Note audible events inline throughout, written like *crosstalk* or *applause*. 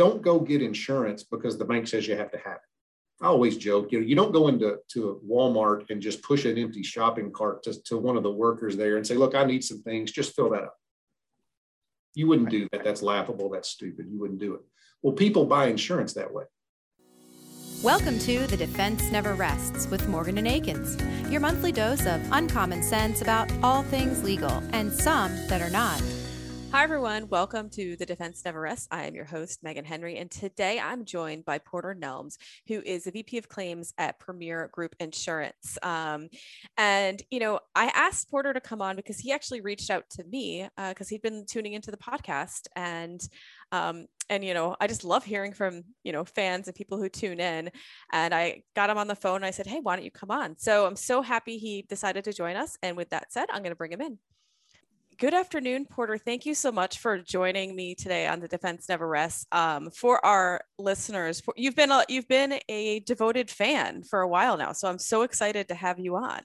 don't go get insurance because the bank says you have to have it. I always joke, you know, you don't go into to a Walmart and just push an empty shopping cart to, to one of the workers there and say, look, I need some things, just fill that up. You wouldn't do that. That's laughable. That's stupid. You wouldn't do it. Well, people buy insurance that way. Welcome to The Defense Never Rests with Morgan and Akins, your monthly dose of uncommon sense about all things legal and some that are not. Hi, everyone. Welcome to The Defense Never Rests. I am your host, Megan Henry, and today I'm joined by Porter Nelms, who is the VP of Claims at Premier Group Insurance. Um, and, you know, I asked Porter to come on because he actually reached out to me because uh, he'd been tuning into the podcast. And, um, and, you know, I just love hearing from, you know, fans and people who tune in. And I got him on the phone and I said, hey, why don't you come on? So I'm so happy he decided to join us. And with that said, I'm going to bring him in. Good afternoon, Porter. Thank you so much for joining me today on the Defense Never Rests. Um, for our listeners, you've been a, you've been a devoted fan for a while now, so I'm so excited to have you on.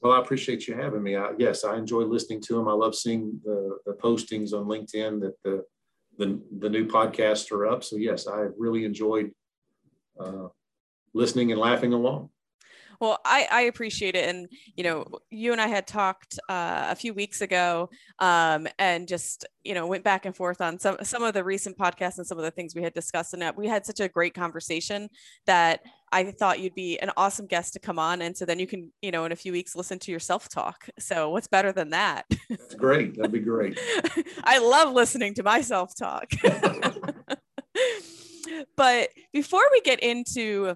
Well, I appreciate you having me. I, yes, I enjoy listening to them. I love seeing the, the postings on LinkedIn that the, the the new podcasts are up. So yes, I really enjoyed uh, listening and laughing along. Well, I, I appreciate it. And, you know, you and I had talked uh, a few weeks ago um, and just, you know, went back and forth on some, some of the recent podcasts and some of the things we had discussed. And we had such a great conversation that I thought you'd be an awesome guest to come on. And so then you can, you know, in a few weeks, listen to yourself talk. So what's better than that? That's great. That'd be great. *laughs* I love listening to myself talk. *laughs* *laughs* but before we get into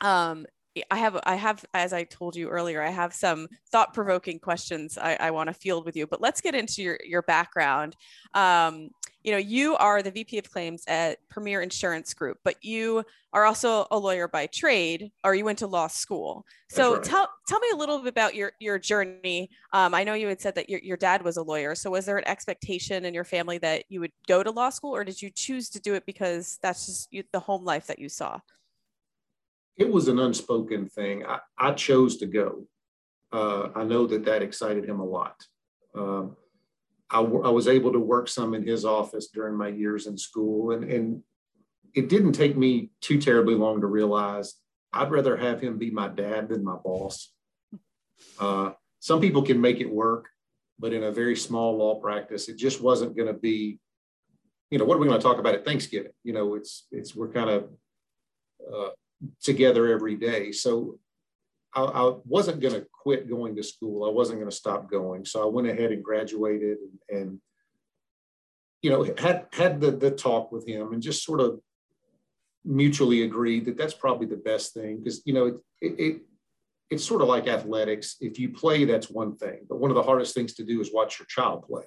um, I have, I have, as I told you earlier, I have some thought-provoking questions I, I want to field with you. But let's get into your your background. Um, you know, you are the VP of Claims at Premier Insurance Group, but you are also a lawyer by trade, or you went to law school. So right. tell tell me a little bit about your your journey. Um, I know you had said that your your dad was a lawyer. So was there an expectation in your family that you would go to law school, or did you choose to do it because that's just you, the home life that you saw? It was an unspoken thing. I, I chose to go. Uh, I know that that excited him a lot. Um, I, I, was able to work some in his office during my years in school, and, and it didn't take me too terribly long to realize I'd rather have him be my dad than my boss. Uh, some people can make it work, but in a very small law practice, it just wasn't going to be. You know, what are we going to talk about at Thanksgiving? You know, it's it's we're kind of uh, together every day. So I, I wasn't going to quit going to school. I wasn't going to stop going. So I went ahead and graduated and, and you know, had had the, the talk with him and just sort of mutually agreed that that's probably the best thing because you know it, it, it, it's sort of like athletics if you play that's one thing but one of the hardest things to do is watch your child play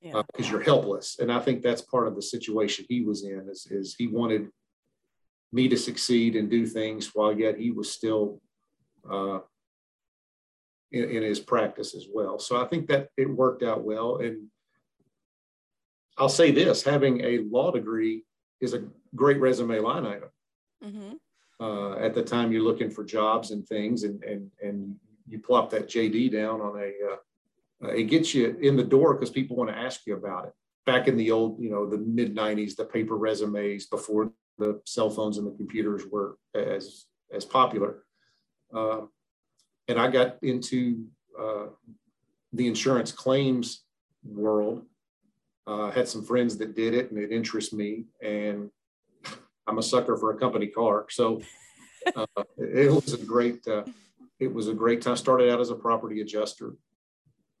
because yeah. uh, you're helpless and i think that's part of the situation he was in is, is he wanted me to succeed and do things while yet he was still uh, in, in, his practice as well. So I think that it worked out well. And I'll say this having a law degree is a great resume line item. Mm-hmm. Uh, at the time you're looking for jobs and things, and, and, and you plop that JD down on a, uh, uh, it gets you in the door because people want to ask you about it. Back in the old, you know, the mid 90s, the paper resumes before the cell phones and the computers were as as popular. Uh, and I got into uh, the insurance claims world. Uh, had some friends that did it, and it interests me. And I'm a sucker for a company car, so uh, it was a great. Uh, it was a great time. Started out as a property adjuster.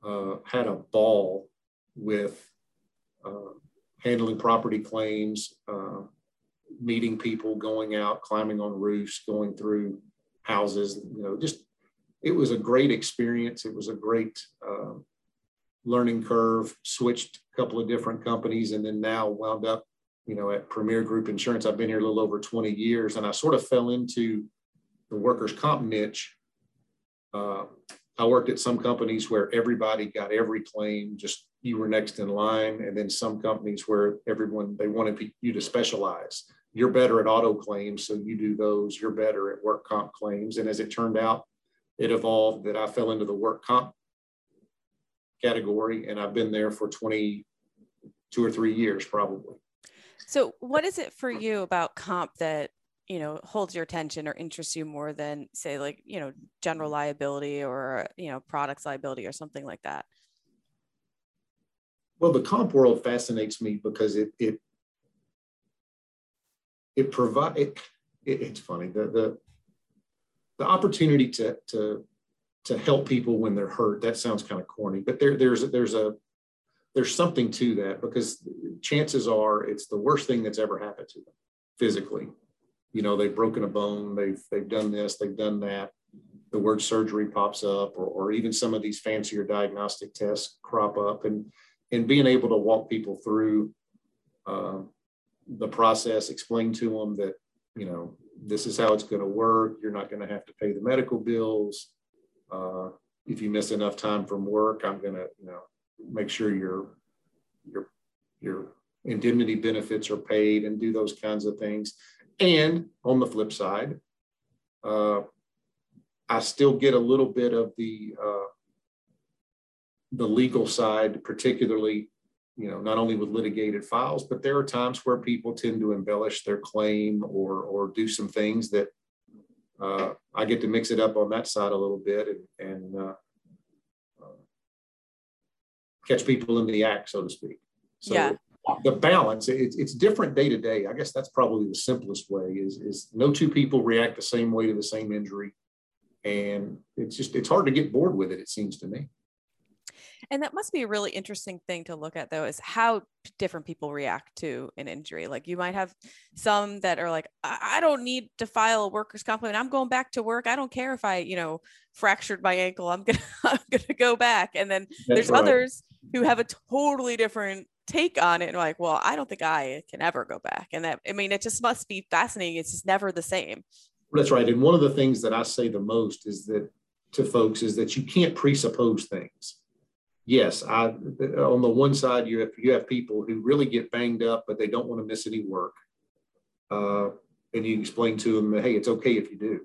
Uh, had a ball with handling property claims, meeting people, going out, climbing on roofs, going through houses. You know, just it was a great experience. It was a great uh, learning curve. Switched a couple of different companies, and then now wound up, you know, at Premier Group Insurance. I've been here a little over 20 years, and I sort of fell into the workers' comp niche. Uh, I worked at some companies where everybody got every claim, just you were next in line, and then some companies where everyone they wanted you to specialize you're better at auto claims, so you do those. You're better at work comp claims. And as it turned out, it evolved that I fell into the work comp category, and I've been there for 22 or three years probably. So, what is it for you about comp that you know holds your attention or interests you more than say like you know general liability or you know products liability or something like that? Well, the comp world fascinates me because it it it provide it, it, it's funny. The the the opportunity to to to help people when they're hurt that sounds kind of corny but there there's there's a there's something to that because chances are it's the worst thing that's ever happened to them physically. You know they've broken a bone they've they've done this they've done that the word surgery pops up or, or even some of these fancier diagnostic tests crop up and and being able to walk people through uh, the process explain to them that you know this is how it's going to work you're not going to have to pay the medical bills uh, if you miss enough time from work i'm going to you know make sure your your your indemnity benefits are paid and do those kinds of things. And on the flip side, uh, I still get a little bit of the uh, the legal side, particularly, you know, not only with litigated files, but there are times where people tend to embellish their claim or or do some things that uh, I get to mix it up on that side a little bit and and uh, catch people in the act, so to speak. So yeah. the balance, it's, it's different day to day. I guess that's probably the simplest way is, is no two people react the same way to the same injury. And it's just, it's hard to get bored with it, it seems to me. And that must be a really interesting thing to look at, though, is how different people react to an injury. Like you might have some that are like, I, I don't need to file a workers' complaint. I'm going back to work. I don't care if I, you know, fractured my ankle. I'm *laughs* gonna, I'm gonna go back. And then That's there's right. others who have a totally different take on it and like well i don't think i can ever go back and that i mean it just must be fascinating it's just never the same that's right and one of the things that i say the most is that to folks is that you can't presuppose things yes i on the one side you have you have people who really get banged up but they don't want to miss any work uh, and you explain to them hey it's okay if you do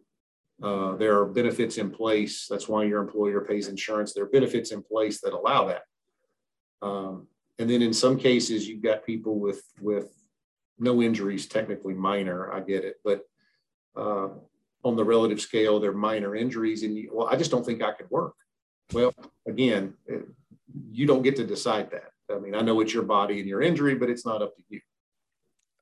uh, there are benefits in place that's why your employer pays insurance there are benefits in place that allow that um, and then in some cases, you've got people with with no injuries, technically minor. I get it, but uh, on the relative scale, they're minor injuries, and you, well, I just don't think I could work. Well, again, you don't get to decide that. I mean, I know it's your body and your injury, but it's not up to you.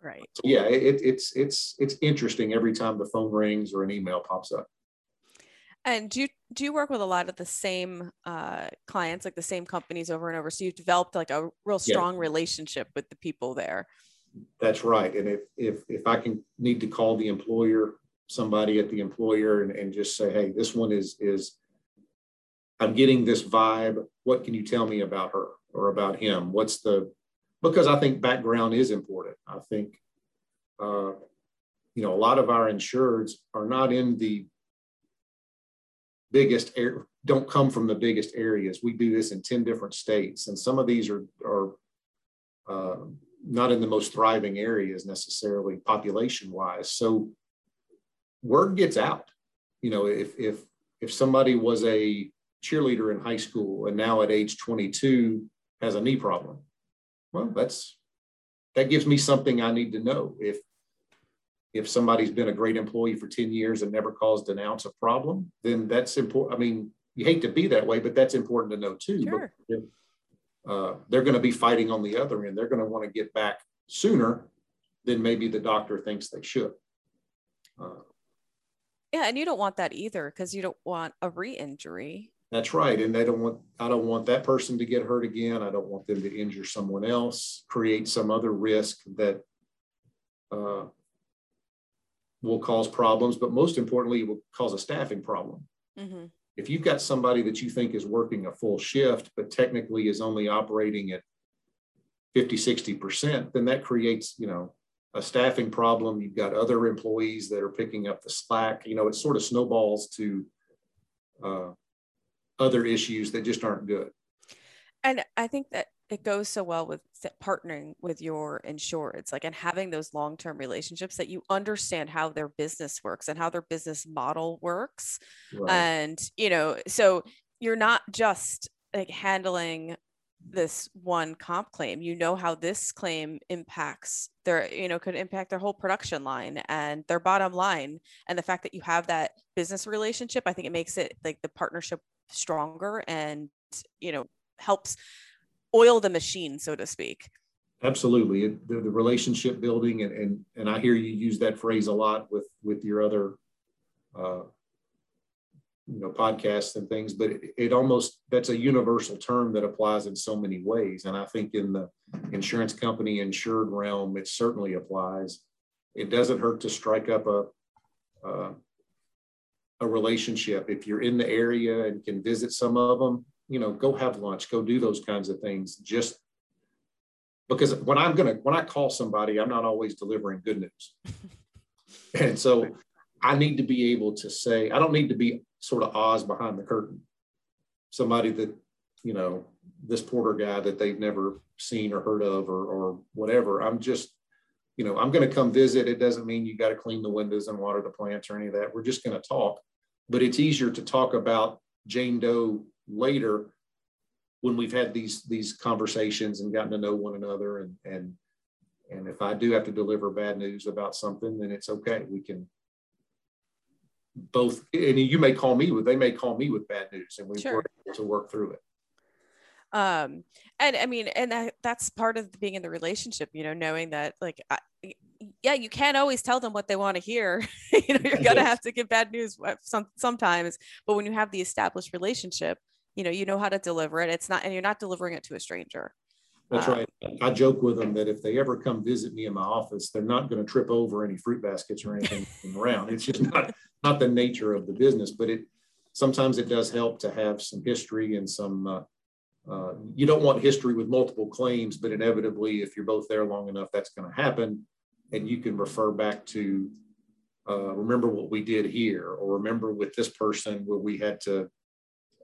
Right. So yeah, it, it's it's it's interesting every time the phone rings or an email pops up. And do you do you work with a lot of the same uh, clients, like the same companies over and over? So you've developed like a real strong yeah. relationship with the people there. That's right. And if if if I can need to call the employer, somebody at the employer, and, and just say, hey, this one is is I'm getting this vibe. What can you tell me about her or about him? What's the because I think background is important. I think uh, you know a lot of our insureds are not in the biggest air don't come from the biggest areas. We do this in 10 different states, and some of these are, are uh, not in the most thriving areas necessarily population wise. So word gets out. You know, if if if somebody was a cheerleader in high school and now at age 22 has a knee problem, well, that's that gives me something I need to know. If if somebody's been a great employee for 10 years and never caused an ounce of problem, then that's important. I mean, you hate to be that way, but that's important to know too. Sure. But, uh, they're going to be fighting on the other end. They're going to want to get back sooner than maybe the doctor thinks they should. Uh, yeah, and you don't want that either because you don't want a re-injury. That's right, and they don't want. I don't want that person to get hurt again. I don't want them to injure someone else, create some other risk that uh, will cause problems, but most importantly, it will cause a staffing problem. Mm-hmm. If you've got somebody that you think is working a full shift, but technically is only operating at 50, 60%, then that creates, you know, a staffing problem. You've got other employees that are picking up the slack. You know, it sort of snowballs to uh, other issues that just aren't good. And I think that it goes so well with partnering with your insureds like and having those long-term relationships that you understand how their business works and how their business model works right. and you know so you're not just like handling this one comp claim you know how this claim impacts their you know could impact their whole production line and their bottom line and the fact that you have that business relationship i think it makes it like the partnership stronger and you know helps oil the machine so to speak. Absolutely the, the relationship building and, and and i hear you use that phrase a lot with with your other uh, you know podcasts and things but it, it, almost that's a universal term that applies in so many ways and i think in the insurance company insured realm it certainly applies. It doesn't hurt to strike up a uh, a relationship if you're in the area and can visit some of them you know go have lunch go do those kinds of things just because when i'm going to when i call somebody i'm not always delivering good news *laughs* and so i need to be able to say i don't need to be sort of Oz behind the curtain. Somebody that, you know, this Porter guy that they've never seen or heard of or, or whatever. I'm just, you know, I'm going to come visit. It doesn't mean you got to clean the windows and water the plants or any of that. We're just going to talk. But it's easier to talk about Jane Doe later when we've had these these conversations and gotten to know one another and and and if I do have to deliver bad news about something, then it's okay. We can both, and you may call me with, they may call me with bad news, and we sure. to work through it. Um, and I mean, and that, that's part of being in the relationship, you know, knowing that like, I, yeah, you can't always tell them what they want to hear. *laughs* you know, you're gonna have to give bad news some, sometimes, but when you have the established relationship, you know, you know how to deliver it. It's not, and you're not delivering it to a stranger. That's right. I joke with them that if they ever come visit me in my office, they're not going to trip over any fruit baskets or anything *laughs* around. It's just not not the nature of the business, but it sometimes it does help to have some history and some. Uh, uh, you don't want history with multiple claims, but inevitably, if you're both there long enough, that's going to happen, and you can refer back to uh, remember what we did here, or remember with this person where we had to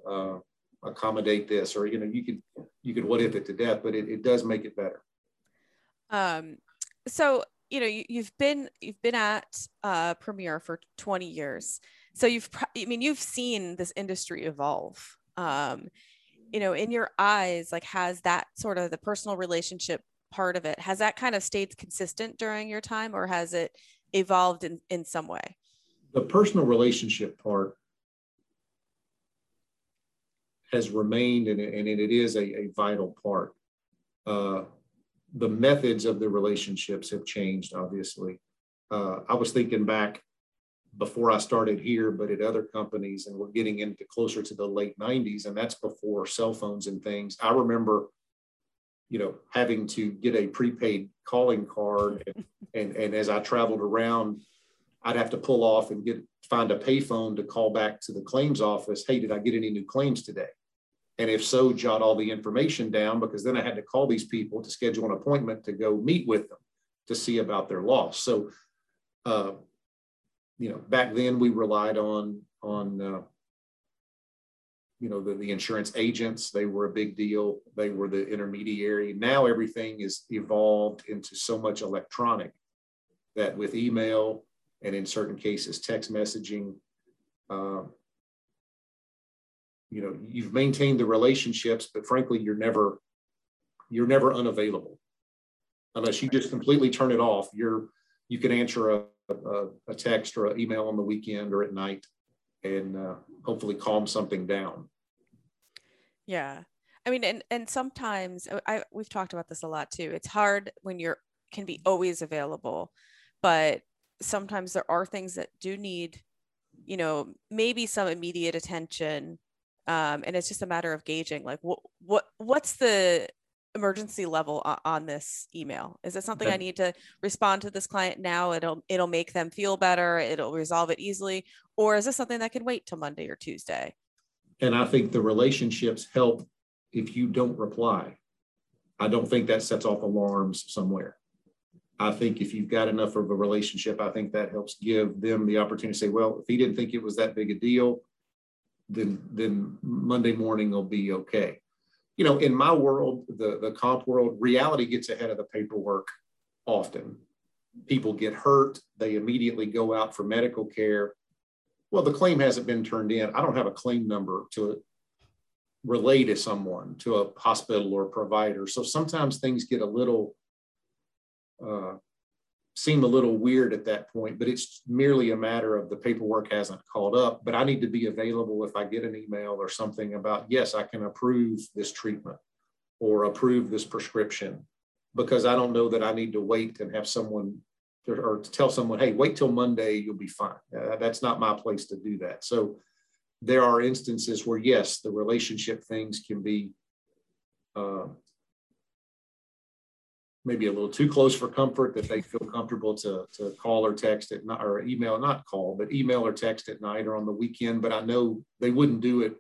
uh, accommodate this, or you know, you could you could what if it to death, but it, it does make it better. Um, so you know you, have been you've been at uh, Premier for 20 years, so you've I mean you've seen this industry evolve. Um, you know, in your eyes, like has that sort of the personal relationship part of it has that kind of stayed consistent during your time, or has it evolved in in some way? The personal relationship part has remained and, and it is a, a vital part. Uh, the methods of the relationships have changed, obviously. Uh, I was thinking back before I started here, but at other companies, and we're getting into closer to the late 90s, and that's before cell phones and things. I remember, you know, having to get a prepaid calling card, and, *laughs* and, and as I traveled around, I'd have to pull off and get find a payphone to call back to the claims office. Hey, did I get any new claims today? And if so, jot all the information down because then I had to call these people to schedule an appointment to go meet with them to see about their loss. So, uh, you know, back then we relied on on uh, you know the, the insurance agents. They were a big deal. They were the intermediary. Now everything is evolved into so much electronic that with email and in certain cases text messaging. Uh, you know you've maintained the relationships but frankly you're never you're never unavailable unless you just completely turn it off you're you can answer a, a, a text or an email on the weekend or at night and uh, hopefully calm something down. Yeah. I mean and and sometimes uh, i we've talked about this a lot too. It's hard when you're can be always available but sometimes there are things that do need you know maybe some immediate attention um, and it's just a matter of gauging like what what what's the emergency level on, this email is it something okay. i need to respond to this client now it'll it'll make them feel better it'll resolve it easily or is this something that can wait till monday or tuesday and i think the relationships help if you don't reply i don't think that sets off alarms somewhere I think if you've got enough of a relationship, I think that helps give them the opportunity to say, well, if he didn't think it was that big a deal, then then Monday morning will be okay. You know, in my world, the the comp world, reality gets ahead of the paperwork often. People get hurt, they immediately go out for medical care. Well, the claim hasn't been turned in. I don't have a claim number to relay to someone, to a hospital or provider. So sometimes things get a little, uh, seem a little weird at that point, but it's merely a matter of the paperwork hasn't called up. But I need to be available if I get an email or something about, yes, I can approve this treatment or approve this prescription because I don't know that I need to wait and have someone to, or to tell someone, hey, wait till Monday, you'll be fine. Uh, that's not my place to do that. So there are instances where, yes, the relationship things can be uh, maybe a little too close for comfort that they feel comfortable to, to call or text at night or email, not call, but email or text at night or on the weekend. But I know they wouldn't do it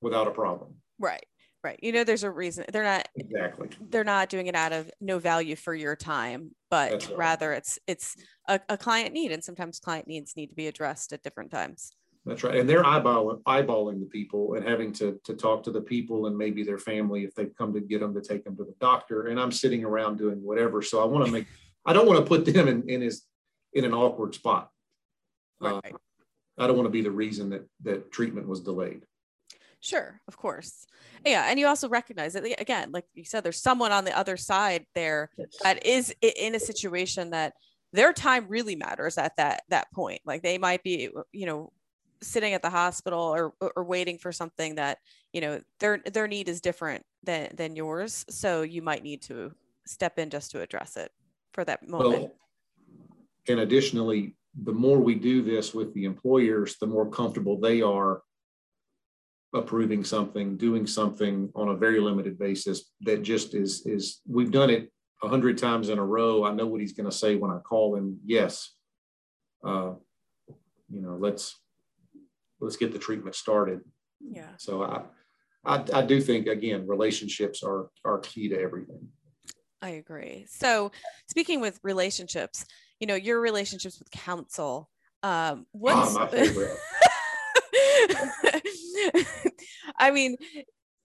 without a problem. Right. Right. You know, there's a reason they're not exactly they're not doing it out of no value for your time, but rather it's it's a, a client need. And sometimes client needs need to be addressed at different times. That's right. And they're eyeballing, eyeballing the people and having to, to talk to the people and maybe their family if they've come to get them to take them to the doctor. And I'm sitting around doing whatever. So I want to make, I don't want to put them in, in his, in an awkward spot. Right. Uh, I don't want to be the reason that, that treatment was delayed. Sure, of course. Yeah. And you also recognize that, again, like you said, there's someone on the other side there yes. that is in a situation that their time really matters at that that point like they might be you know sitting at the hospital or, or waiting for something that you know their their need is different than than yours so you might need to step in just to address it for that moment. Well, and additionally the more we do this with the employers the more comfortable they are approving something doing something on a very limited basis that just is is we've done it a hundred times in a row. I know what he's going to say when i call him. Yes uh, you know let's let's get the treatment started. Yeah. So I, I, I do think again, relationships are are key to everything. I agree. So speaking with relationships, you know, your relationships with counsel, um, what's oh, my favorite. *laughs* I mean,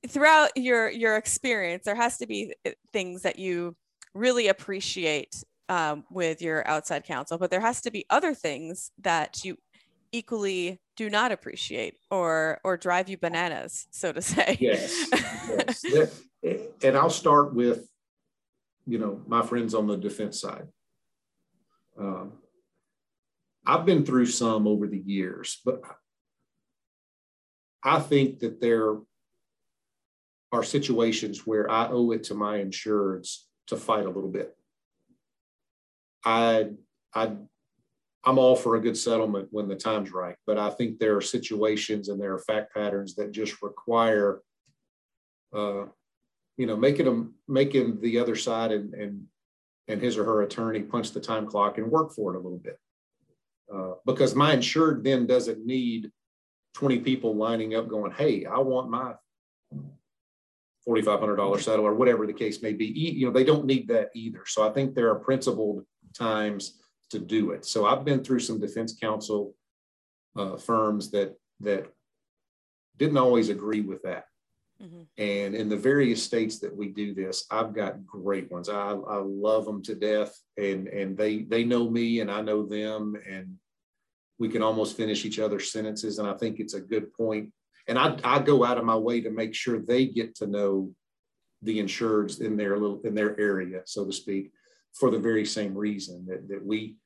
throughout your your experience, there has to be things that you really appreciate um, with your outside counsel, but there has to be other things that you equally do not appreciate or or drive you bananas so to say. Yes, yes. *laughs* and i'll start with you know my friends on the defense side. Um, i've been through some over the years but i think that there are situations where i owe it to my insurance to fight a little bit. I i I'm all for a good settlement when the time's right, but I think there are situations and there are fact patterns that just require, uh, you know, making them making the other side and and and his or her attorney punch the time clock and work for it a little bit, uh, because my insured then doesn't need 20 people lining up going, "Hey, I want my $4,500 settle or whatever the case may be." You know, they don't need that either. So I think there are principled times to do it. So I've been through some defense counsel uh, firms that that didn't always agree with that. Mm-hmm. And in the various states that we do this, I've got great ones. I, I love them to death, and and they they know me and I know them, and we can almost finish each other's sentences. And I think it's a good point. And I, I go out of my way to make sure they get to know the insureds in their little in their area, so to speak, for the very same reason that that we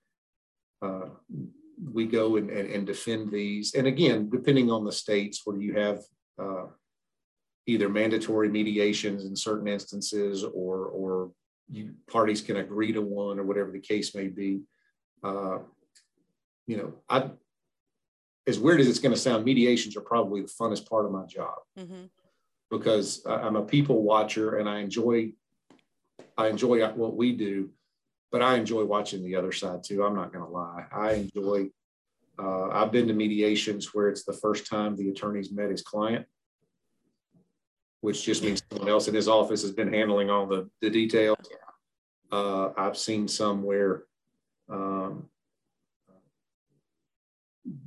uh, we go and, and, and, defend these. And again, depending on the states where you have uh, either mandatory mediations in certain instances or, or you, parties can agree to one or whatever the case may be. Uh, you know, I, as weird as it's going to sound, mediations are probably the funnest part of my job mm-hmm. because I'm a people watcher and I enjoy, I enjoy what we do but I enjoy watching the other side too. I'm not going to lie. I enjoy. Uh, I've been to mediations where it's the first time the attorney's met his client, which just means someone else in his office has been handling all the the details. Uh, I've seen some where, um,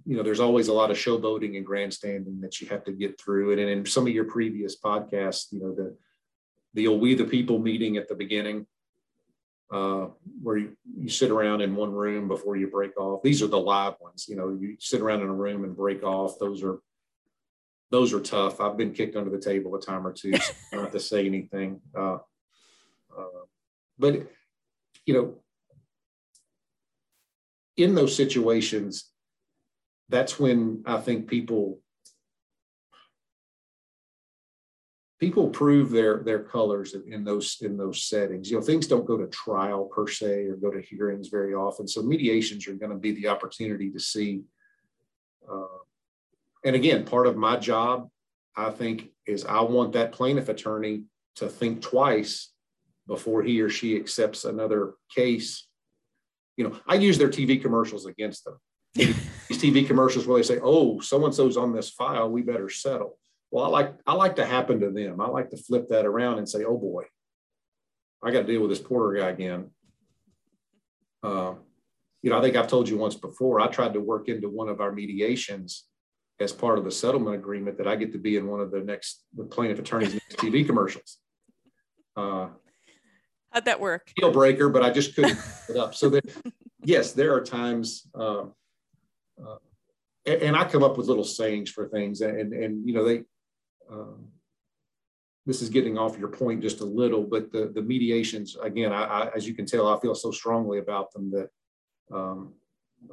you know, there's always a lot of showboating and grandstanding that you have to get through. And in some of your previous podcasts, you know, the the "We the People" meeting at the beginning uh, where you, you sit around in one room before you break off. These are the live ones. You know, you sit around in a room and break off. Those are those are tough. I've been kicked under the table a time or two, so not to say anything. Uh, uh, but you know, in those situations, that's when I think people people prove their their colors in those in those settings. You know, things don't go to trial per se or go to hearings very often. So mediations are going to be the opportunity to see. Uh, and again, part of my job, I think, is I want that plaintiff attorney to think twice before he or she accepts another case. You know, I use their TV commercials against them. *laughs* These TV commercials where they say, "Oh, so and so's on this file, we better settle." Well, I like I like to happen to them. I like to flip that around and say, "Oh boy, I got to deal with this Porter guy again." Uh, you know, I think I've told you once before. I tried to work into one of our mediations as part of the settlement agreement that I get to be in one of the next the plaintiff attorney's next TV *laughs* commercials. Uh, How'd that work? Deal breaker, but I just couldn't *laughs* put it up. So that yes, there are times. Uh, uh, and, and I come up with little sayings for things, and and you know they um, this is getting off your point just a little, but the, the mediations, again, I, I, as you can tell, I feel so strongly about them that um,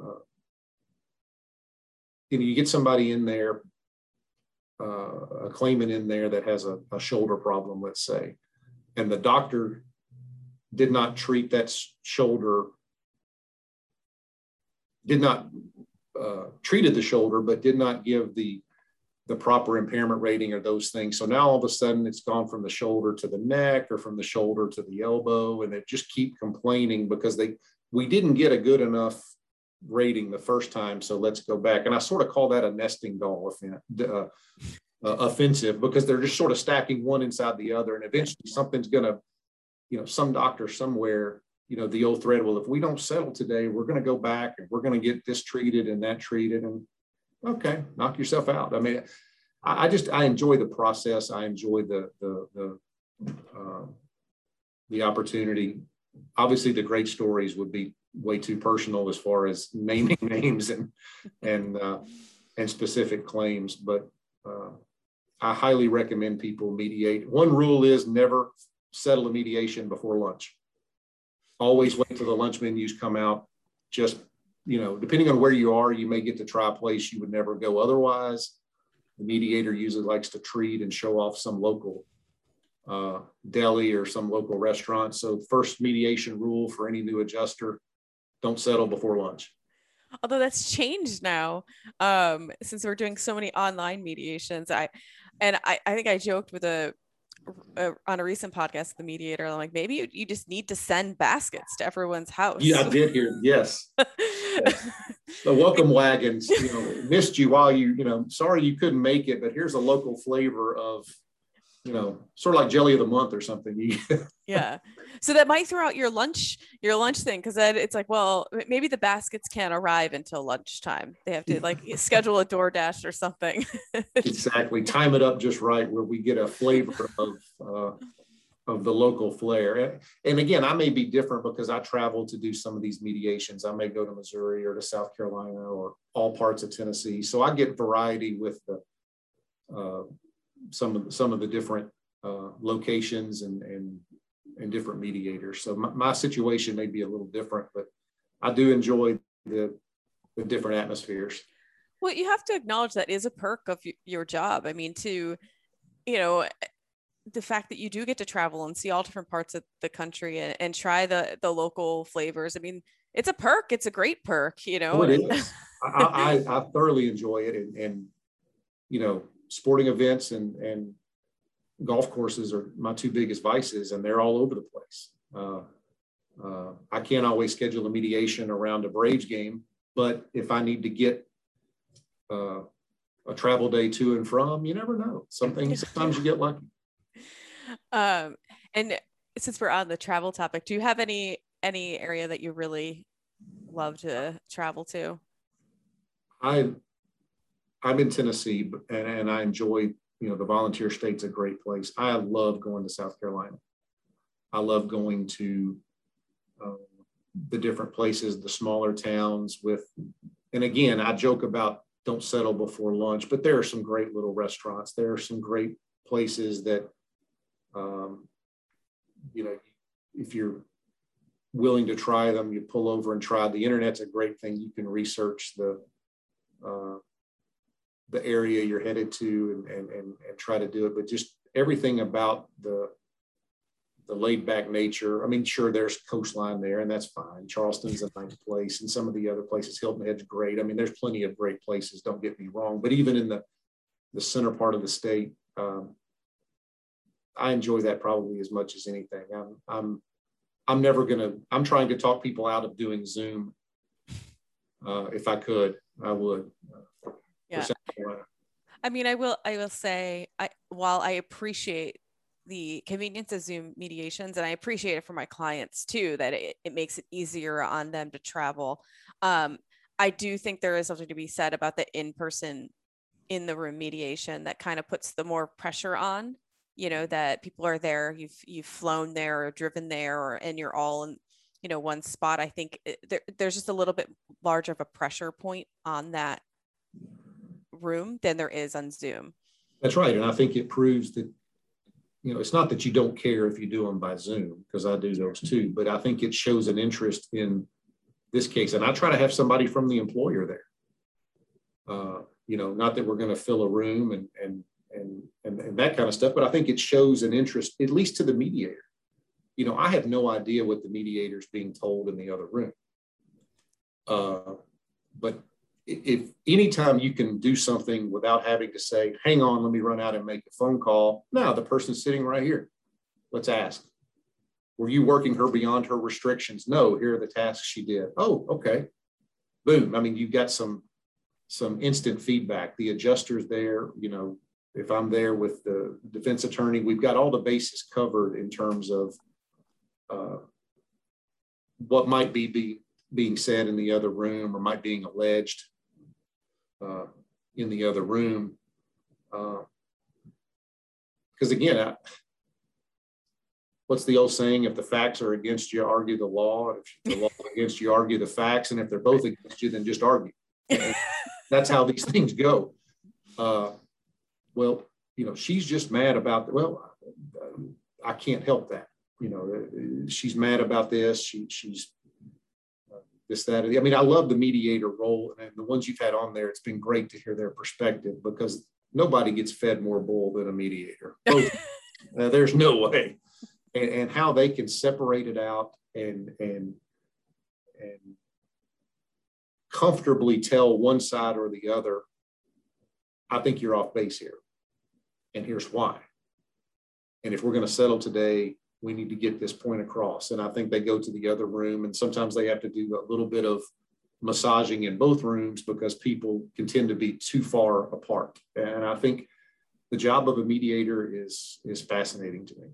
uh, you know, you get somebody in there, uh, a claimant in there that has a, a, shoulder problem, let's say, and the doctor did not treat that shoulder, did not uh, treated the shoulder, but did not give the the proper impairment rating or those things. So now all of a sudden it's gone from the shoulder to the neck or from the shoulder to the elbow, and they just keep complaining because they we didn't get a good enough rating the first time. So let's go back. And I sort of call that a nesting doll uh, uh, offensive because they're just sort of stacking one inside the other, and eventually something's going to, you know, some doctor somewhere. You know, the old thread. Well, if we don't settle today, we're going to go back and we're going to get this treated and that treated, and okay, knock yourself out. I mean, I, I just I enjoy the process. I enjoy the the the uh, the opportunity. Obviously, the great stories would be way too personal as far as *laughs* naming names and and uh, and specific claims, but uh, I highly recommend people mediate. One rule is never settle a mediation before lunch. Always wait till the lunch menus come out. Just you know, depending on where you are, you may get to try a place you would never go otherwise. The mediator usually likes to treat and show off some local uh, deli or some local restaurant. So, first mediation rule for any new adjuster don't settle before lunch. Although that's changed now, um, since we're doing so many online mediations. I and I, I think I joked with a uh, on a recent podcast, the mediator, I'm like, maybe you, you just need to send baskets to everyone's house. Yeah, I did hear. Yes. *laughs* The welcome wagons, you know, missed you while you, you know, sorry you couldn't make it, but here's a local flavor of you know, sort of like jelly of the month or something. *laughs* yeah. So that might throw out your lunch, your lunch thing, because then it's like, well, maybe the baskets can't arrive until lunchtime. They have to like schedule a DoorDash or something. *laughs* exactly. Time it up just right where we get a flavor of uh, of the local flair. And and again, I may be different because I travel to do some of these mediations. I may go to Missouri or to South Carolina or all parts of Tennessee. So I get variety with the uh, some of the, some of the different uh, locations and, and and different mediators. So my, my, situation may be a little different, but I do enjoy the the different atmospheres. Well, you have to acknowledge that is a perk of your job. I mean, to you know, the fact that you do get to travel and see all different parts of the country and, and try the the local flavors. I mean, it's a perk. It's a great perk. You know, oh, it is. *laughs* I, I, I thoroughly enjoy it, and, and you know, sporting events and and golf courses are my two biggest vices, and they're all over the place. Uh, uh, I can't always schedule a mediation around a Braves game, but if I need to get uh, a travel day to and from, you never know. Something *laughs* sometimes you get lucky. Um, and since we're on the travel topic, do you have any any area that you really love to travel to? I I'm in Tennessee, and, and I enjoy, you know, the volunteer state's a great place. I love going to South Carolina. I love going to um, the different places, the smaller towns with, and again, I joke about don't settle before lunch. But there are some great little restaurants. There are some great places that, um, you know, if you're willing to try them, you pull over and try. The internet's a great thing. You can research the uh, the area you're headed to and, and, and, and try to do it. But just everything about the the laid back nature. I mean, sure, there's coastline there, and that's fine. Charleston's a nice place, and some of the other places, Hilton Head's great. I mean, there's plenty of great places. Don't get me wrong, but even in the the center part of the state, um, I enjoy that probably as much as anything. I'm I'm I'm never gonna. I'm trying to talk people out of doing Zoom. Uh, if I could, I would. Yeah. I mean, I will. I will say, I while I appreciate the convenience of Zoom mediations, and I appreciate it for my clients too, that it, it makes it easier on them to travel. Um, I do think there is something to be said about the in-person, in the room mediation that kind of puts the more pressure on. You know that people are there, you've you've flown there or driven there, or and you're all in you know one spot. I think it, there, there's just a little bit larger of a pressure point on that room than there is on Zoom. That's right, and I think it proves that you know, it's not that you don't care if you do them by Zoom, because I do those too, but I think it shows an interest in this case. And I try to have somebody from the employer there. Uh, you know, not that we're going to fill a room and, and, and, and, and that kind of stuff, but I think it shows an interest, at least to the mediator. You know, I have no idea what the mediator is being told in the other room. Uh, but if anytime you can do something without having to say, hang on, let me run out and make a phone call. Now the person's sitting right here. Let's ask. Were you working her beyond her restrictions? No, here are the tasks she did. Oh, okay. Boom. I mean, you've got some some instant feedback. The adjuster's there, you know, if I'm there with the defense attorney, we've got all the bases covered in terms of uh, what might be, be being said in the other room or might being alleged uh, in the other room. Because uh, again, I, what's the old saying? If the facts are against you, argue the law. If the law against you, argue the facts. And if they're both against you, then just argue. *laughs* that's how these things go. Uh, well, you know, she's just mad about, well, I can't help that. You know, she's mad about this. She, she's this, that. I mean, I love the mediator role, and the ones you've had on there, it's been great to hear their perspective because nobody gets fed more bull than a mediator. *laughs* uh, there's no way, and, and how they can separate it out and and and comfortably tell one side or the other. I think you're off base here, and here's why. And if we're going to settle today, we need to get this point across. And I think they go to the other room, and sometimes they have to do a little bit of massaging in both rooms because people can tend to be too far apart. And I think the job of a mediator is is fascinating to me.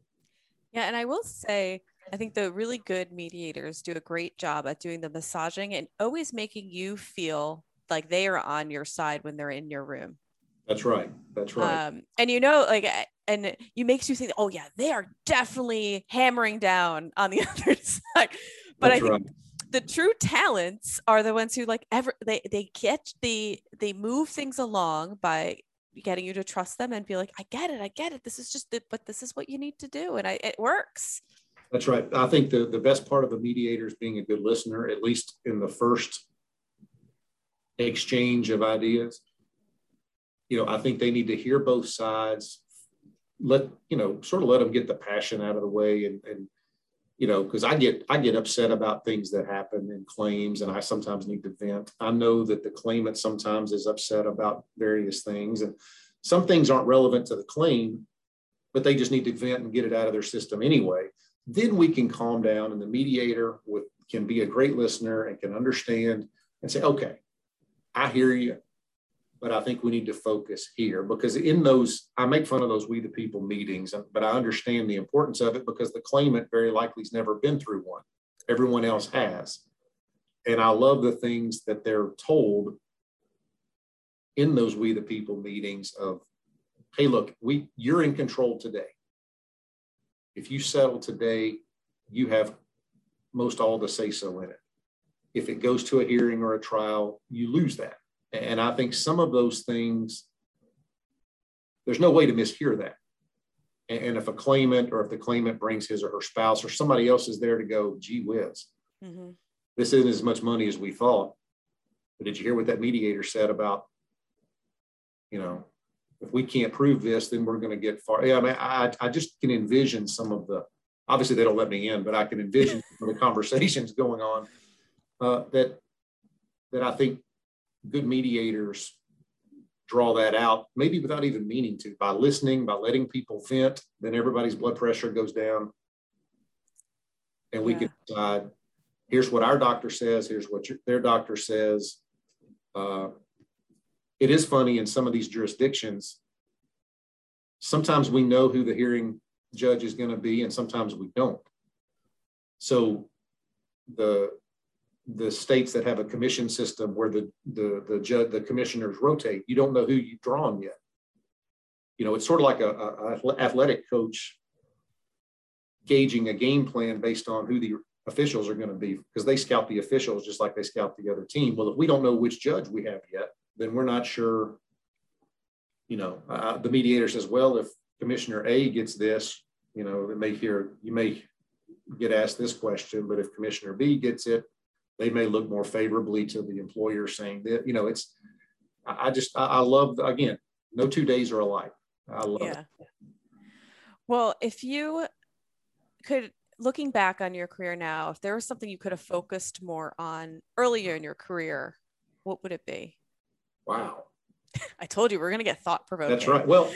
Yeah, and I will say, I think the really good mediators do a great job at doing the massaging and always making you feel like they are on your side when they're in your room. That's right. That's right. Um, and you know, like, and it makes you think, oh yeah, they are definitely hammering down on the *laughs* other side. But That's I think right. the true talents are the ones who like ever they they get the they move things along by getting you to trust them and be like, I get it, I get it. This is just the, but this is what you need to do, and I it works. That's right. I think the the best part of a mediator is being a good listener, at least in the first exchange of ideas you know, I think they need to hear both sides, let, you know, sort of let them get the passion out of the way and, and you know, because I get I get upset about things that happen in claims, and I sometimes need to vent. I know that the claimant sometimes is upset about various things, and some things aren't relevant to the claim, but they just need to vent and get it out of their system anyway. Then we can calm down, and the mediator with, can be a great listener and can understand and say, "Okay, I hear you but I think we need to focus here because in those, I make fun of those we the people meetings, but I understand the importance of it because the claimant very likely has never been through one. Everyone else has. And I love the things that they're told in those we the people meetings of, hey, look, we you're in control today. If you settle today, you have most all the say so in it. If it goes to a hearing or a trial, you lose that And I think some of those things, there's no way to mishear that. And if a claimant or if the claimant brings his or her spouse or somebody else is there to go, gee whiz, mm-hmm. this isn't as much money as we thought. But did you hear what that mediator said about, you know, if we can't prove this, then we're going to get far. Yeah, I mean, I, I just can envision some of the, obviously they don't let me in, but I can envision *laughs* the conversations going on uh, that, that I think good mediators draw that out, maybe without even meaning to, by listening, by letting people vent, then everybody's blood pressure goes down. And we yeah. can decide, here's what our doctor says, here's what your, their doctor says. Uh, it is funny in some of these jurisdictions, sometimes we know who the hearing judge is going to be, and sometimes we don't. So the the states that have a commission system where the the the judge the commissioners rotate, you don't know who you've drawn yet. You know, it's sort of like a, a, athletic coach gauging a game plan based on who the officials are going to be because they scout the officials just like they scout the other team. Well, if we don't know which judge we have yet, then we're not sure. You know, uh, the mediator says, well, if Commissioner A gets this, you know, it may hear you may get asked this question, but if Commissioner B gets it, they may look more favorably to the employer saying that, you know, it's, I, just, I, I love, again, no two days are alike. I love yeah. it. Well, if you could, looking back on your career now, if there was something you could have focused more on earlier in your career, what would it be? Wow. *laughs* I told you we are going to get thought provoking. That's right. Well,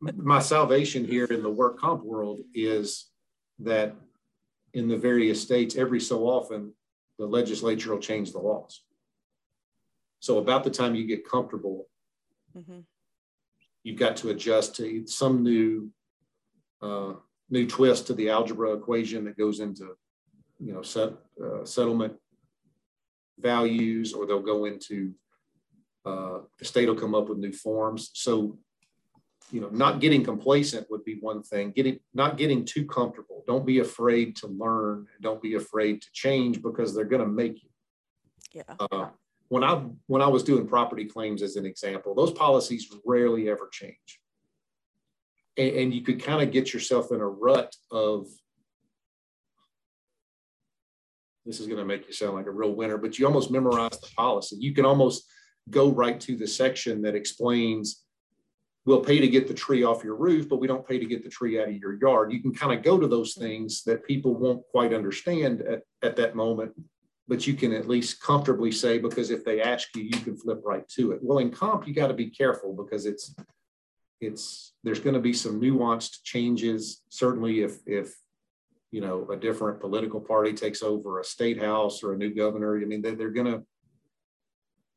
*laughs* my salvation here in the work comp world is that in the various states, every so often, the legislature will change the laws. So about the time you get comfortable, mm-hmm. you've got to adjust to some new uh, new twist to the algebra equation that goes into you know set, uh, settlement values, or they'll go into uh, the state will come up with new forms. So you know, not getting complacent would be one thing. Getting not getting too comfortable. Don't be afraid to learn. Don't be afraid to change because they're going to make you. Yeah. Uh, when I when I was doing property claims as an example, those policies rarely ever change, and, and you could kind of get yourself in a rut of. This is going to make you sound like a real winner, but you almost memorize the policy. You can almost go right to the section that explains we'll pay to get the tree off your roof, but we don't pay to get the tree out of your yard. You can kind of go to those mm-hmm. things that people won't quite understand at, at that moment, but you can at least comfortably say, because if they ask you, you can flip right to it. Well, in comp, you got to be careful because it's, it's, there's going to be some nuanced changes. Certainly if, if, you know, a different political party takes over a state house or a new governor, I mean, they're, they're going to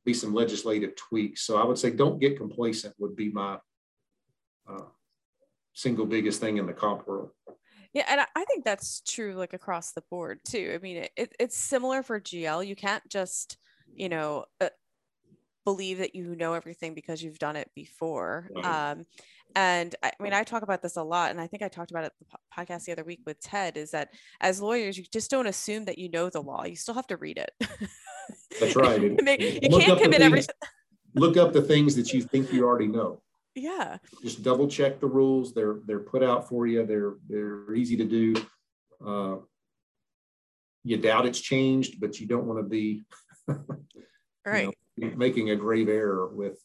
be some legislative tweaks. So I would say don't get complacent would be my uh, single biggest thing in the comp world. Yeah, and I think that's true like across the board too. I mean, it, it's similar for GL. You can't just, you know, uh, believe that you know everything because you've done it before. Um, and I, I, mean, I talk about this a lot, and I think I talked about it the podcast the other week with Ted. Is that as lawyers, you just don't assume that you know the law. You still have to read it. That's right. *laughs* you can't commit every. look up the things that you think you already know yeah. Just double check the rules. They're they're put out for you. They're they're easy to do. Uh, you doubt it's changed but you don't want to be *laughs* right know, making a grave error with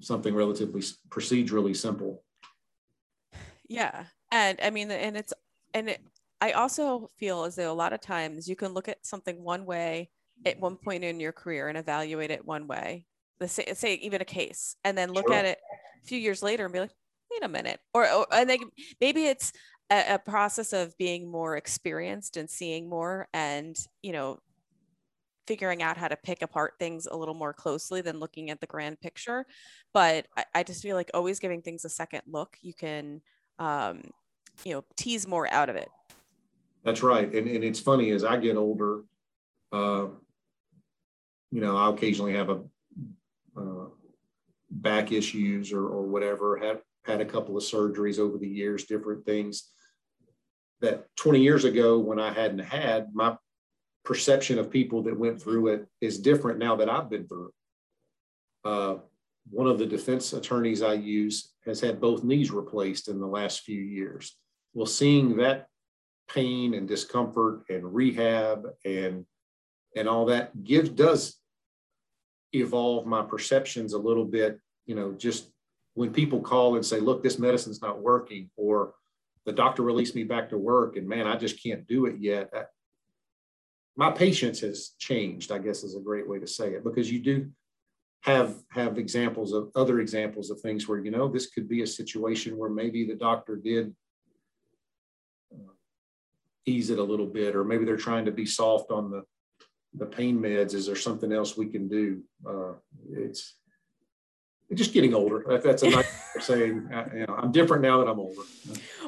something relatively procedurally simple. Yeah. And i mean and it's and it, i also feel as though a lot of times you can look at something one way at one point in your career and evaluate it one way. The say, say even a case and then look sure. at it few years later and be like, wait a minute. Or, or and they, maybe it's a, a process of being more experienced and seeing more and, you know, figuring out how to pick apart things a little more closely than looking at the grand picture. But I, I just feel like always giving things a second look, you can, um, you know, tease more out of it. That's right. And, and it's funny as I get older, uh, you know, I occasionally have a, uh, back issues or, or whatever, had had a couple of surgeries over the years, different things that 20 years ago when I hadn't had, my perception of people that went through it is different now that I've been through. Uh, one of the defense attorneys I use has had both knees replaced in the last few years. Well, seeing that pain and discomfort and rehab and and all that gives does evolve my perceptions a little bit. You know, just when people call and say, "Look, this medicine's not working," or the doctor released me back to work, and man, I just can't do it yet. my patience has changed. I guess is a great way to say it because you do have have examples of other examples of things where you know this could be a situation where maybe the doctor did uh, ease it a little bit or maybe they're trying to be soft on the the pain meds is there something else we can do uh, it's just getting older. That's a nice saying. Uh, you know, I'm different now that I'm older.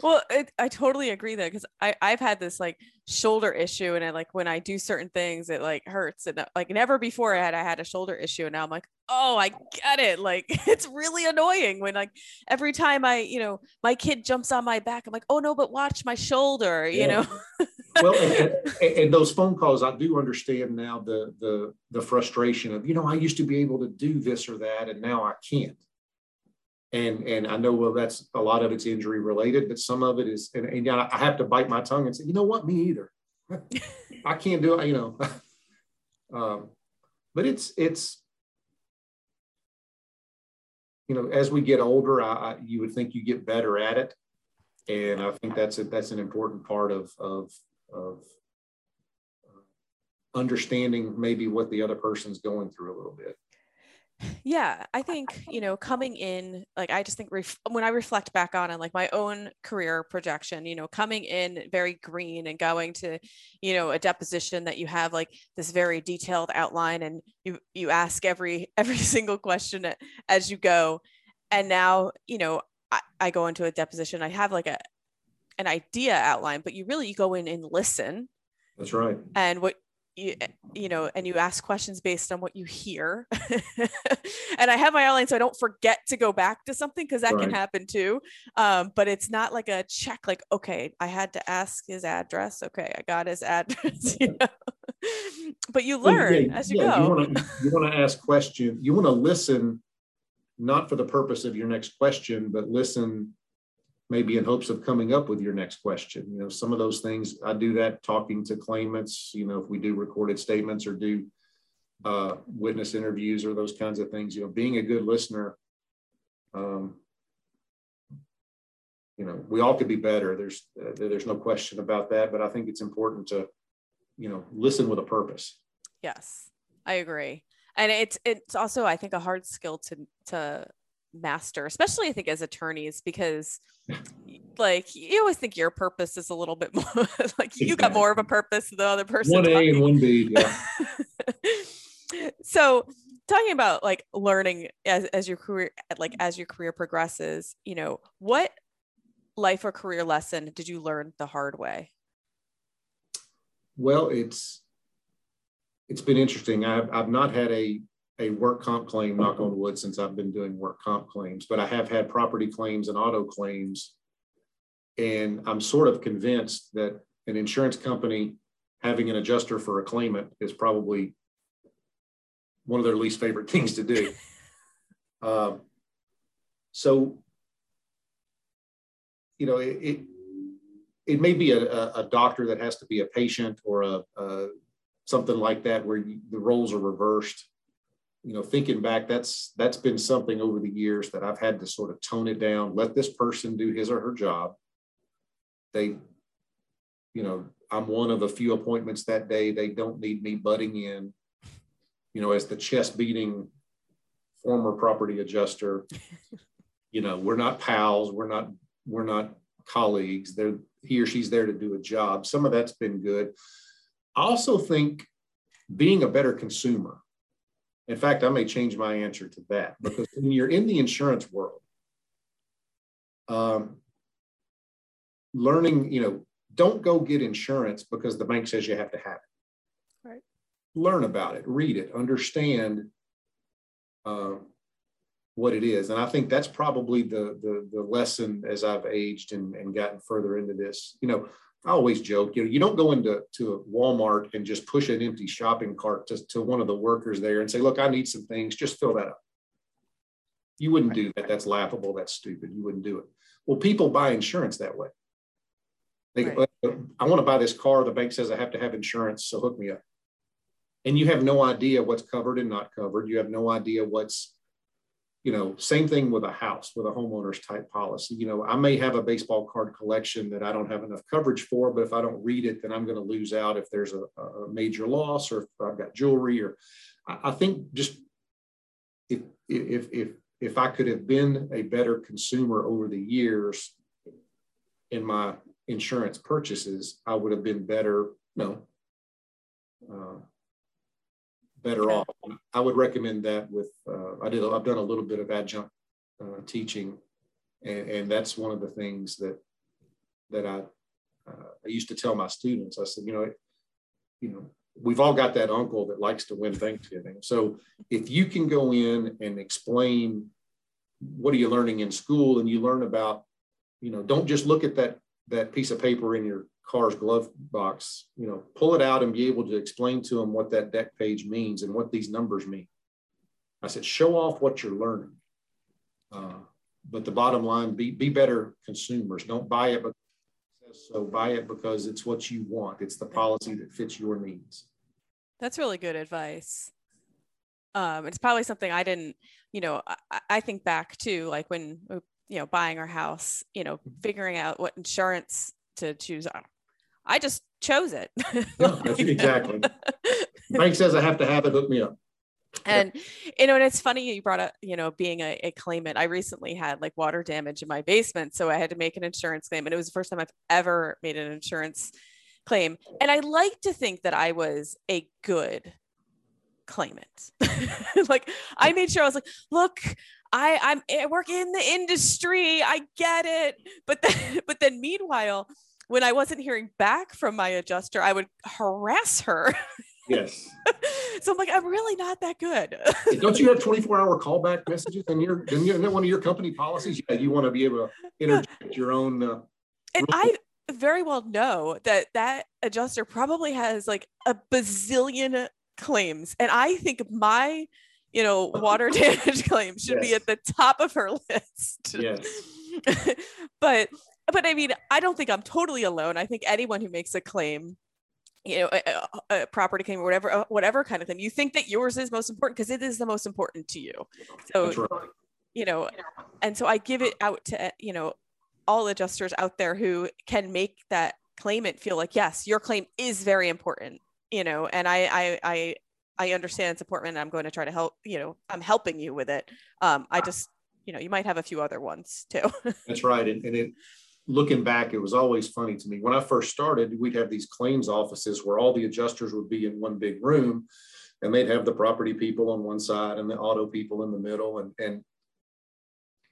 Well, it, I totally agree that because I I've had this like shoulder issue, and I like when I do certain things, it like hurts, and uh, like never before I had I had a shoulder issue, and now I'm like, oh, I get it. Like *laughs* it's really annoying when like every time I you know my kid jumps on my back, I'm like, oh no, but watch my shoulder, you yeah. know. *laughs* well, and, and, those phone calls, I do understand now the the the frustration of you know I used to be able to do this or that, and now I can't. And and I know well that's a lot of it's injury related, but some of it is, and, and I have to bite my tongue and say, you know what, me either. *laughs* I can't do it, you know. *laughs* um, but it's it's you know as we get older, I, I, you would think you get better at it, and I think that's a, that's an important part of of of uh, understanding maybe what the other person's going through a little bit. Yeah i think you know coming in like i just think ref- when i reflect back on it like my own career projection you know coming in very green and going to you know a deposition that you have like this very detailed outline and you you ask every *laughs* every single question as you go. And now you know I, I go into a deposition i have like a an idea outline, but you really you go in and listen. That's right. And what you you know, and you ask questions based on what you hear. *laughs* and I have my outline so I don't forget to go back to something because that right. can happen too. Um, but it's not like a check, like okay, I had to ask his address. Okay, I got his *laughs* address. You know? *laughs* but you learn well, yeah, as you yeah, go. You want to ask questions. You want to listen, not for the purpose of your next question, but listen maybe in hopes of coming up with your next question. You know, some of those things I do that talking to claimants, you know, if we do recorded statements or do uh, witness interviews or those kinds of things, you know, being a good listener, um, you know, we all could be better. There's, uh, there's no question about that, but I think it's important to, you know, listen with a purpose. Yes, I agree. And it's, it's also, I think a hard skill to, to master, especially I think as attorneys, because like you always think your purpose is a little bit *laughs* more like you got more of a purpose than the other person. One A and one B. Yeah. *laughs* so talking about like learning as, as your career like as your career progresses, you know, what life or career lesson did you learn the hard way? Well, it's it's been interesting. I've I've not had a a work comp claim, knock on wood, since I've been doing work comp claims, but I have had property claims and auto claims. And I'm sort of convinced that an insurance company having an adjuster for a claimant is probably one of their least favorite things to do. *laughs* Um, so, you know, it, it, it may be a, a, doctor that has to be a patient or a, a something like that where you, the roles are reversed you know, thinking back, that's that's been something over the years that I've had to sort of tone it down. Let this person do his or her job. They, you know, I'm one of a few appointments that day. They don't need me butting in, you know, as the chest beating former property adjuster. *laughs* you know, we're not pals. We're not we're not colleagues. They're he or she's there to do a job. Some of that's been good. I also think being a better consumer in fact, I may change my answer to that because when you're in the insurance world, um, learning, you know, don't go get insurance because the bank says you have to have it. Right. Learn about it, read it, understand uh, what it is. And I think that's probably the, the, the lesson as I've aged and, and gotten further into this. You know, I always joke, you know, you don't go into to Walmart and just push an empty shopping cart to, to one of the workers there and say, look, I need some things, just fill that up. You wouldn't do that. That's laughable. That's stupid. You wouldn't do it. Well, people buy insurance that way. They, right. I want to buy this car. The bank says I have to have insurance, so hook me up. And you have no idea what's covered and not covered. You have no idea what's you know, same thing with a house, with a homeowner's type policy. You know, I may have a baseball card collection that I don't have enough coverage for, but if I don't read it, then I'm going to lose out if there's a, a major loss or if I've got jewelry or I, I think just if, if, if, if I could have been a better consumer over the years in my insurance purchases, I would have been better, no, uh, better off. I would recommend that with, uh, I did, I've done a little bit of adjunct uh, teaching and, and that's one of the things that, that I, uh, I used to tell my students, I said, you know, you know, we've all got that uncle that likes to win Thanksgiving. So if you can go in and explain what are you learning in school and you learn about, you know, don't just look at that that piece of paper in your car's glove box, you know, pull it out and be able to explain to them what that deck page means and what these numbers mean. I said, show off what you're learning. Uh, but the bottom line, be, be better consumers. Don't buy it because so buy it because it's what you want. It's the policy that fits your needs. That's really good advice. Um, it's probably something I didn't, you know, I, I think back to like when, you know, buying our house, you know, figuring out what insurance to choose. I just chose it. *laughs* exactly. *laughs* Bank says I have to have it. Hook me up. And you know, and it's funny you brought up, you know, being a, a, claimant. I recently had like water damage in my basement, so I had to make an insurance claim, and it was the first time I've ever made an insurance claim. And I like to think that I was a good claimant. *laughs* like I made sure I was like, look, I I'm I work in the industry. I get it. But then but then meanwhile, when I wasn't hearing back from my adjuster, I would harass her. Yes. *laughs* so I'm like, I'm really not that good. Don't you *laughs* have 24 hour callback messages in your, in one of your company policies? Yeah, you want to be able to interject your own. Uh, and I very well know that that adjuster probably has like a bazillion claims. And I think my, you know, water *laughs* damage claim should yes. be at the top of her list. Yes. but but I mean, I don't think I'm totally alone. I think anyone who makes a claim, you know, a, a property claim or whatever, uh, whatever kind of thing, you think that yours is most important because it is the most important to you. So, right. you know, and so I give it out to, you know, all adjusters out there who can make that claimant feel like, yes, your claim is very important, you know, and I, I, I, I understand it's important and I'm going to try to help, you know, I'm helping you with it. Um, I just, you know, you might have a few other ones too. *laughs* That's right. And, and it, looking back, it was always funny to me. When I first started, we'd have these claims offices where all the adjusters would be in one big room and they'd have the property people on one side and the auto people in the middle. And, and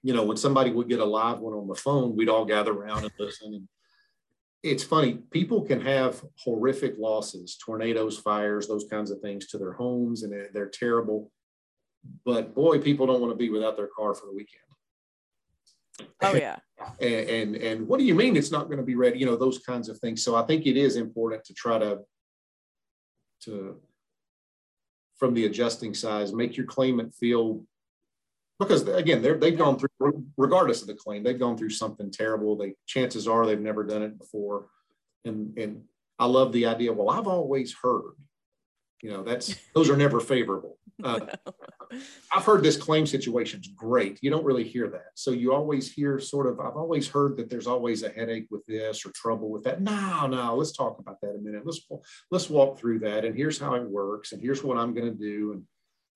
you know, when somebody would get a live one on the phone, we'd all gather around and listen. And it's funny, people can have horrific losses, tornadoes, fires, those kinds of things to their homes, and they're, terrible. But boy, people don't want to be without their car for the weekend. Oh yeah. and, and and what do you mean it's not going to be ready? You know those kinds of things. So I think it is important to try to to from the adjusting size make your claimant feel because again they're, they've gone through regardless of the claim they've gone through something terrible they chances are they've never done it before and and i love the idea well i've always heard you know that's those are never favorable *laughs* uh, I've heard this claim situation is great. You don't really hear that. So you always hear sort of, I've always heard that there's always a headache with this or trouble with that. No, no, let's talk about that a minute. Let's let's walk through that. And here's how it works. And here's what I'm going to do. And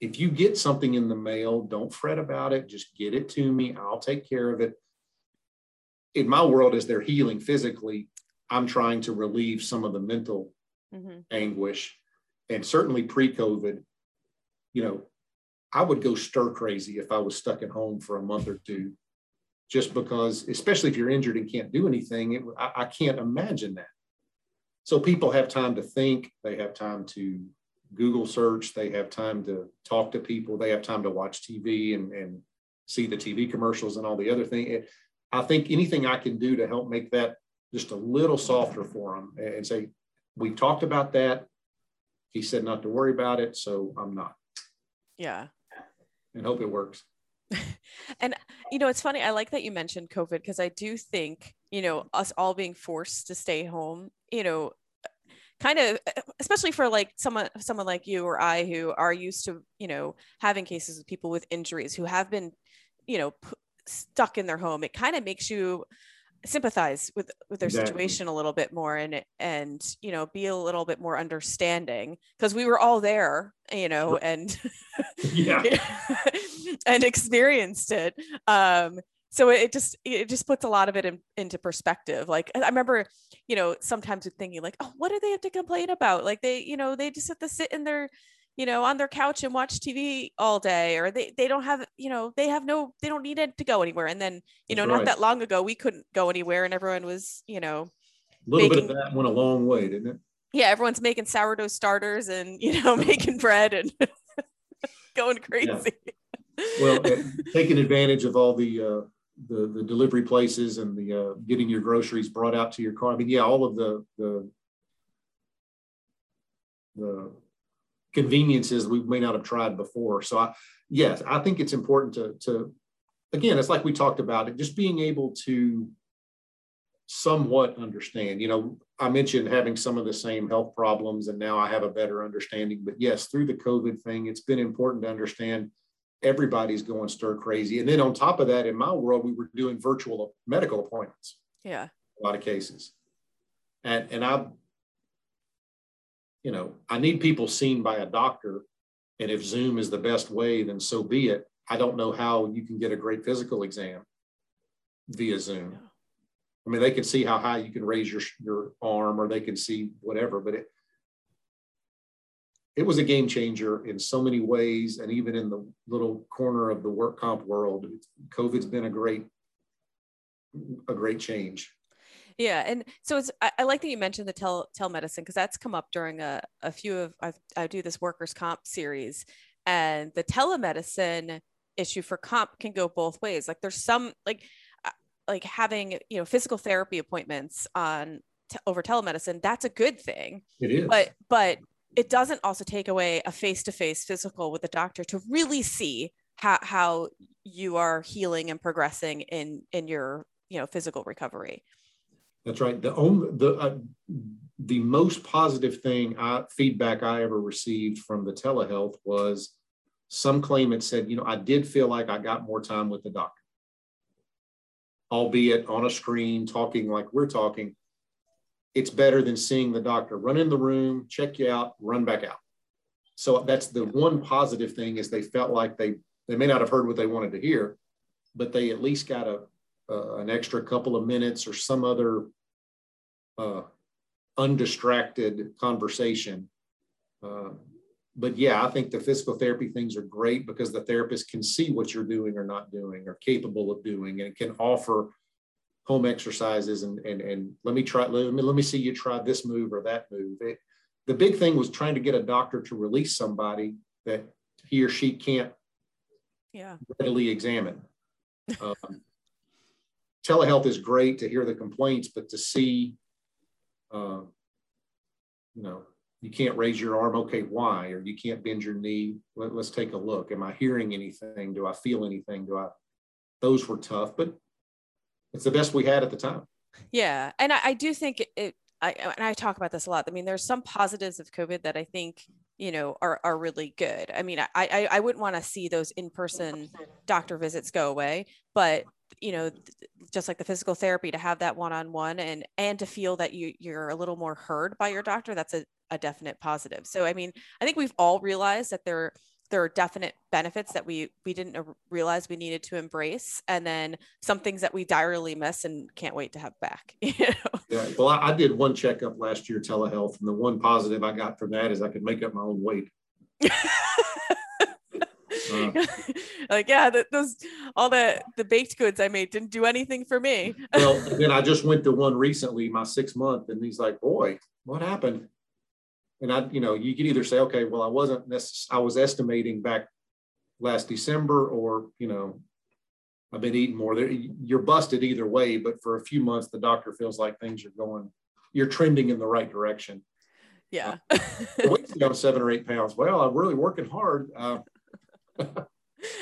if you get something in the mail, don't fret about it. Just get it to me. I'll take care of it. In my world, as they're healing physically, I'm trying to relieve some of the mental mm-hmm. anguish. And certainly pre COVID, you know, I would go stir crazy if I was stuck at home for a month or two, just because, especially if you're injured and can't do anything, it, I, I can't imagine that. So people have time to think, they have time to Google search, they have time to talk to people, they have time to watch TV and, and see the TV commercials and all the other things. I think anything I can do to help make that just a little softer for them and say, we've talked about that. He said not to worry about it, so I'm not. Yeah. And hope it works. *laughs* and you know, it's funny. I like that you mentioned COVID because I do think, you know, us all being forced to stay home, you know, kind of especially for like someone someone like you or I who are used to, you know, having cases of people with injuries who have been, you know, p- stuck in their home. It kind of makes you sympathize with with their exactly. situation a little bit more and and you know be a little bit more understanding because we were all there you know and *laughs* yeah. *laughs* and experienced it. Um so it just it just puts a lot of it in, into perspective. Like i remember you know sometimes thinking like oh what do they have to complain about? Like they you know they just have to sit in their you know, on their couch and watch TV all day, or they, they don't have, you know, they have no, they don't need it to go anywhere. And then, you know, not that long ago, we couldn't go anywhere and everyone was, you know, a little making, bit of that went a long way, didn't it? Yeah. Everyone's making sourdough starters and, you know, *laughs* making bread and *laughs* going crazy. Yeah. Well, *laughs* taking advantage of all the, uh, the, the delivery places and the uh, getting your groceries brought out to your car. I mean, yeah, all of the the the conveniences we may not have tried before. So I, yes, I think it's important to, to, again, it's like we talked about it, just being able to somewhat understand, you know, I mentioned having some of the same health problems and now I have a better understanding, but yes, through the COVID thing, it's been important to understand everybody's going stir crazy. And then on top of that, in my world, we were doing virtual medical appointments. Yeah. A lot of cases. And, and I you know, I need people seen by a doctor. And if Zoom is the best way, then so be it. I don't know how you can get a great physical exam via Zoom. I mean, they can see how high you can raise your, your arm or they can see whatever, but it, it was a game changer in so many ways. And even in the little corner of the work comp world, COVID's been a great, a great change. Yeah, and so it's I, I, like that you mentioned the tel telemedicine because that's come up during a, a few of I've, I do this workers comp series, and the telemedicine issue for comp can go both ways. Like there's some like uh, like having you know physical therapy appointments on over telemedicine. That's a good thing. It is, but but it doesn't also take away a face to face physical with the doctor to really see how how you are healing and progressing in in your you know physical recovery that's right. The only the uh, the most positive thing I, feedback I ever received from the telehealth was some claimant said, you know, I did feel like I got more time with the doctor, albeit on a screen, talking like we're talking. It's better than seeing the doctor run in the room, check you out, run back out. So that's the one positive thing is they felt like they they may not have heard what they wanted to hear, but they at least got a, uh, an extra couple of minutes or some other uh, undistracted conversation. Uh, but yeah, I think the physical therapy things are great because the therapist can see what you're doing or not doing or capable of doing and can offer home exercises and, and, and let me try, let me, let me see you try this move or that move. It, the big thing was trying to get a doctor to release somebody that he or she can't yeah. readily examine. *laughs* Um, telehealth is great to hear the complaints, but to see uh, you know, you can't raise your arm. Okay, why? Or you can't bend your knee. Let, us take a look. Am I hearing anything? Do I feel anything? Do I? Those were tough, but it's the best we had at the time. Yeah, and I, I do think it. I and I talk about this a lot. I mean, there's some positives of COVID that I think you know are are really good. I mean, I I, I wouldn't want to see those in person doctor visits go away, but you know just like the physical therapy to have that one-on-one and and to feel that you you're a little more heard by your doctor that's a, a definite positive so i mean i think we've all realized that there there are definite benefits that we we didn't realize we needed to embrace and then some things that we direly miss and can't wait to have back *laughs* you know? yeah well I, I did one checkup last year telehealth and the one positive i got from that is i could make up my own weight Uh, *laughs* like yeah, the, those all the the baked goods I made didn't do anything for me. well, *laughs* then I just went to one recently, my six month, and he's like, "Boy, what happened?" And I, you know, you could either say, "Okay, well, I wasn't necess- I was estimating back last December," or you know, I've been eating more. You're busted either way, but for a few months, the doctor feels like things are going, you're trending in the right direction. Yeah. uh, weight's down seven or eight pounds. Well, I'm really working hard. Uh, *laughs*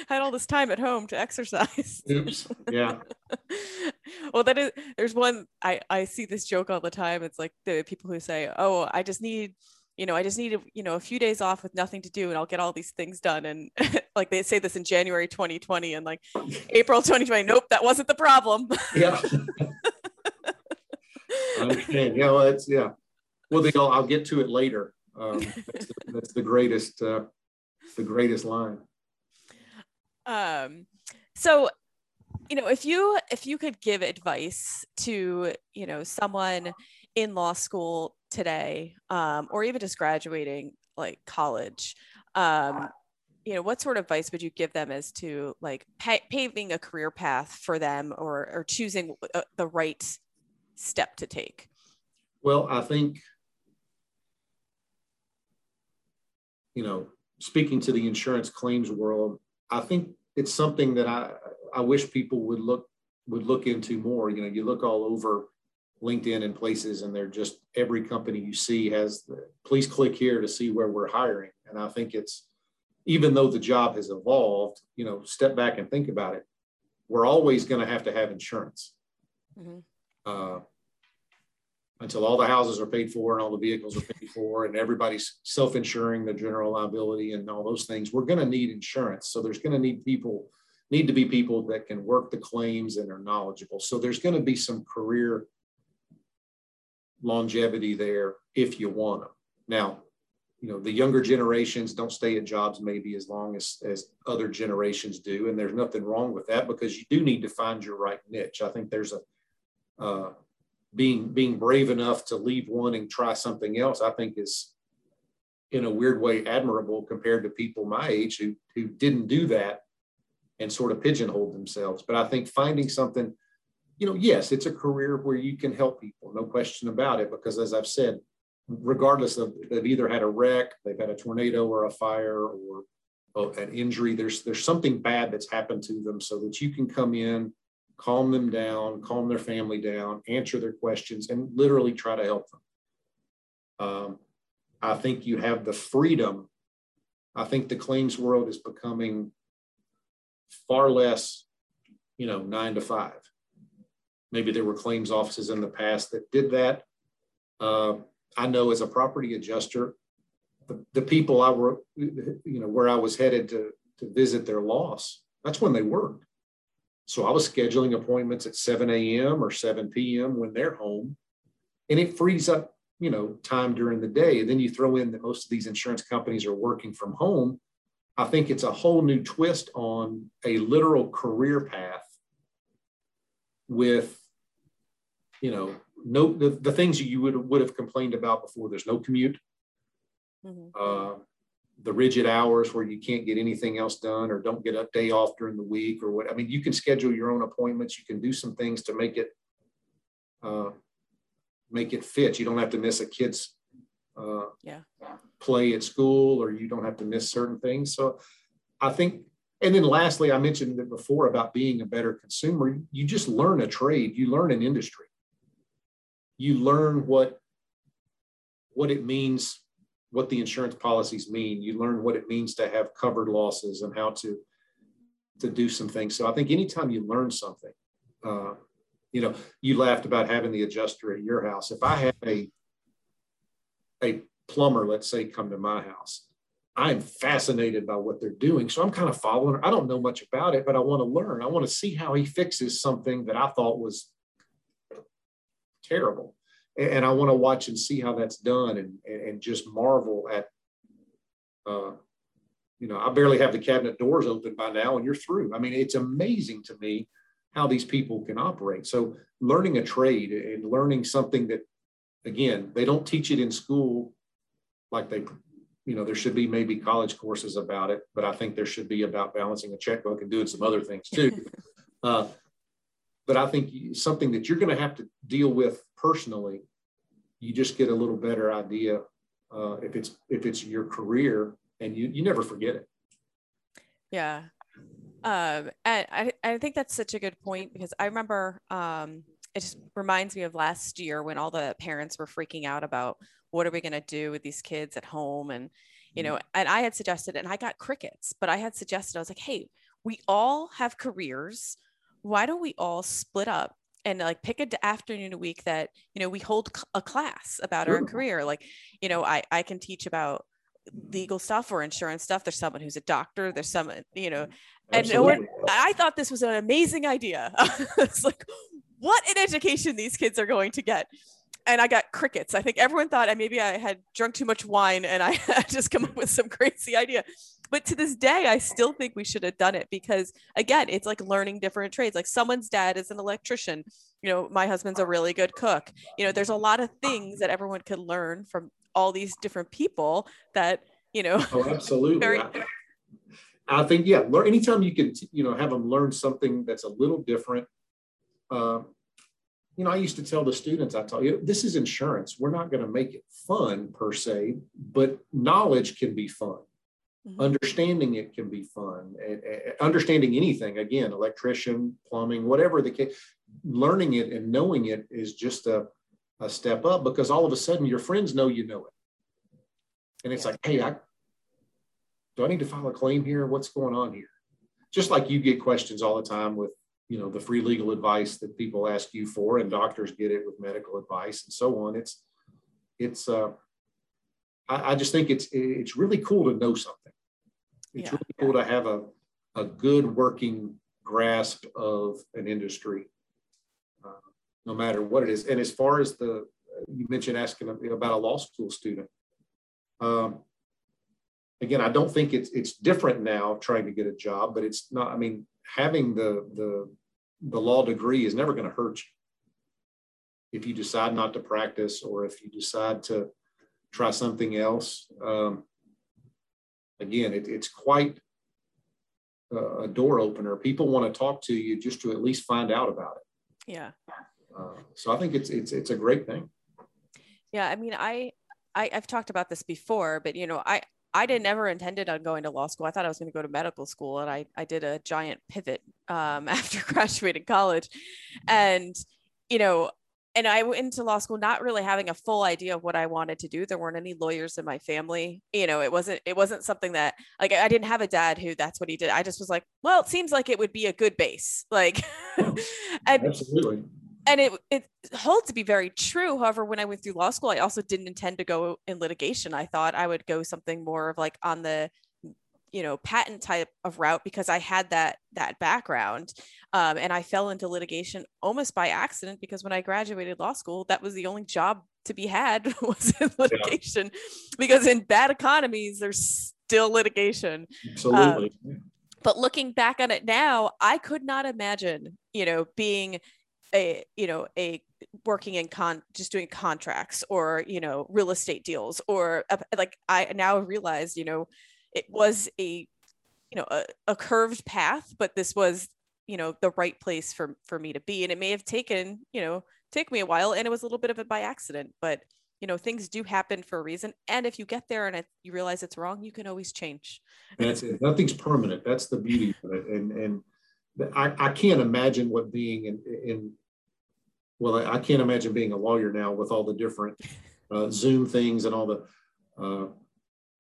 had all this time at home to exercise. Oops. Yeah. *laughs* well, that is there's one I I see this joke all the time. It's like the people who say, "Oh, I just need." You know, I just need you know a few days off with nothing to do, and I'll get all these things done. And *laughs* like they say this in January 2020, and like *laughs* April 2020, nope, that wasn't the problem. *laughs* yeah. I understand. Yeah, well, it's yeah. Well, they go. I'll get to it later. Um, that's, the, that's the greatest, uh, the greatest line. Um, so, you know, if you if you could give advice to you know someone in law school today, um, or even just graduating like college, um, you know, what sort of advice would you give them as to like pa- paving a career path for them, or or choosing uh, the right step to take? Well, I think you know, speaking to the insurance claims world, I think it's something that I, I wish people would look would look into more. You know, you look all over LinkedIn and places, and they're just every company you see has the, please click here to see where we're hiring. And I think it's even though the job has evolved, you know, step back and think about it. We're always going to have to have insurance. Mm-hmm. Uh, until all the houses are paid for and all the vehicles are paid for and everybody's self-insuring the general liability and all those things we're going to need insurance so there's going to need people need to be people that can work the claims and are knowledgeable so there's going to be some career longevity there if you want them now you know the younger generations don't stay at jobs maybe as long as as other generations do and there's nothing wrong with that because you do need to find your right niche i think there's a uh, being being brave enough to leave one and try something else, I think is in a weird way admirable compared to people my age who who didn't do that and sort of pigeonholed themselves. But I think finding something, you know, yes, it's a career where you can help people, no question about it. Because as I've said, regardless of they've either had a wreck, they've had a tornado or a fire or an injury, there's there's something bad that's happened to them, so that you can come in calm them down, calm their family down, answer their questions, and literally try to help them. Um, I think you have the freedom. I think the claims world is becoming far less, you know, nine to five. Maybe there were claims offices in the past that did that. Uh, I know as a property adjuster, the, the people I were, you know, where I was headed to, to visit their loss, that's when they worked. So I was scheduling appointments at 7 a.m. or 7 p.m. when they're home. And it frees up, you know, time during the day. And then you throw in that most of these insurance companies are working from home. I think it's a whole new twist on a literal career path with, you know, no the, the things you would would have complained about before. There's no commute. Mm-hmm. Uh, the rigid hours where you can't get anything else done or don't get a day off during the week or what. I mean, you can schedule your own appointments. You can do some things to make it uh, make it fit. You don't have to miss a kid's uh, yeah. play at school, or you don't have to miss certain things. So, I think. And then lastly, I mentioned it before about being a better consumer. You just learn a trade. You learn an industry. You learn what what it means what the insurance policies mean. You learn what it means to have covered losses and how to to do some things. So I think anytime you learn something, uh, you know, you laughed about having the adjuster at your house. If I have a a plumber, let's say, come to my house, I'm fascinated by what they're doing. So I'm kind of following. I don't know much about it, but I want to learn. I want to see how he fixes something that I thought was terrible and I want to watch and see how that's done and, and just marvel at, uh, you know, I barely have the cabinet doors open by now and you're through. I mean, it's amazing to me how these people can operate. So learning a trade and learning something that, again, they don't teach it in school like they, you know, there should be maybe college courses about it, but I think there should be about balancing a checkbook and doing some other things too. *laughs* uh, but I think something that you're going to have to deal with personally, you just get a little better idea uh, if it's if it's your career, and you you never forget it. Yeah. Um, and I, I think that's such a good point because I remember um, it just reminds me of last year when all the parents were freaking out about what are we going to do with these kids at home and you know mm-hmm. and i had suggested and i got crickets but i had suggested i was like hey we all have careers why don't we all split up and like pick an afternoon a week that you know we hold a class about our career? Like you know i i can teach about legal stuff or insurance stuff. There's someone who's a doctor. There's someone you know and no one, i thought this was an amazing idea. *laughs* It's like what an education these kids are going to get? And I got crickets. I think everyone thought I maybe I had drunk too much wine and I *laughs* had just come up with some crazy idea. But to this day, I still think we should have done it because again, it's like learning different trades. Like someone's dad is an electrician. You know, my husband's a really good cook. You know, there's a lot of things that everyone could learn from all these different people that, you know. Oh, absolutely. *laughs* Very- I, I think, yeah, learn anytime you can, you know, have them learn something that's a little different. Uh, you know, I used to tell the students, I tell you, this is insurance. We're not going to make it fun per se, but knowledge can be fun. Mm-hmm. Understanding it can be fun. understanding anything, again, electrician, plumbing, whatever the case, learning it and knowing it is just a, a step up because all of a sudden your friends know you know it. And it's yeah. like, hey, I do I need to file a claim here? What's going on here? Just like you get questions all the time with you know the free legal advice that people ask you for and doctors get it with medical advice and so on it's it's uh i, I just think it's it's really cool to know something it's yeah. really cool to have a a good working grasp of an industry uh, no matter what it is and as far as the you mentioned asking about a law school student um, again i don't think it's it's different now trying to get a job but it's not i mean having the the the law degree is never going to hurt you if you decide not to practice or if you decide to try something else. Um, again, it, it's quite a, a, door opener. People want to talk to you just to at least find out about it. Yeah. Uh, so I think it's it's it's a great thing. Yeah, I mean, I, I I've talked about this before, but you know, I I didn't never intended on going to law school. I thought I was going to go to medical school, and I I did a giant pivot um, *laughs* after *laughs* graduating college, and you know, and I went into law school not really having a full idea of what I wanted to do. There weren't any lawyers in my family. You know, it wasn't it wasn't something that like I didn't have a dad who that's what he did. I just was like, well, it seems like it would be a good base, *laughs* like, *laughs* and absolutely and it it holds to be very true. However, when I went through law school, I also didn't intend to go in litigation. I thought I would go something more of like on the you know patent type of route because I had that that background, um, and I fell into litigation almost by accident because when I graduated law school, that was the only job to be had *laughs* was in litigation, yeah. because in bad economies there's still litigation. Absolutely. Um, but looking back on it now, I could not imagine, you know, being a you know a working in con just doing contracts or you know real estate deals or a, like i now realize you know it was a you know a, a curved path but this was you know the right place for for me to be. And it may have taken you know take me a while and it was a little bit of it by accident but you know things do happen for a reason. And if you get there and it, you realize it's wrong you can always change. That's it. Nothing's permanent. That's the beauty of it. And and I, I can't imagine what being in, in well, I, I can't imagine being a lawyer now with all the different uh, Zoom things and all the, uh,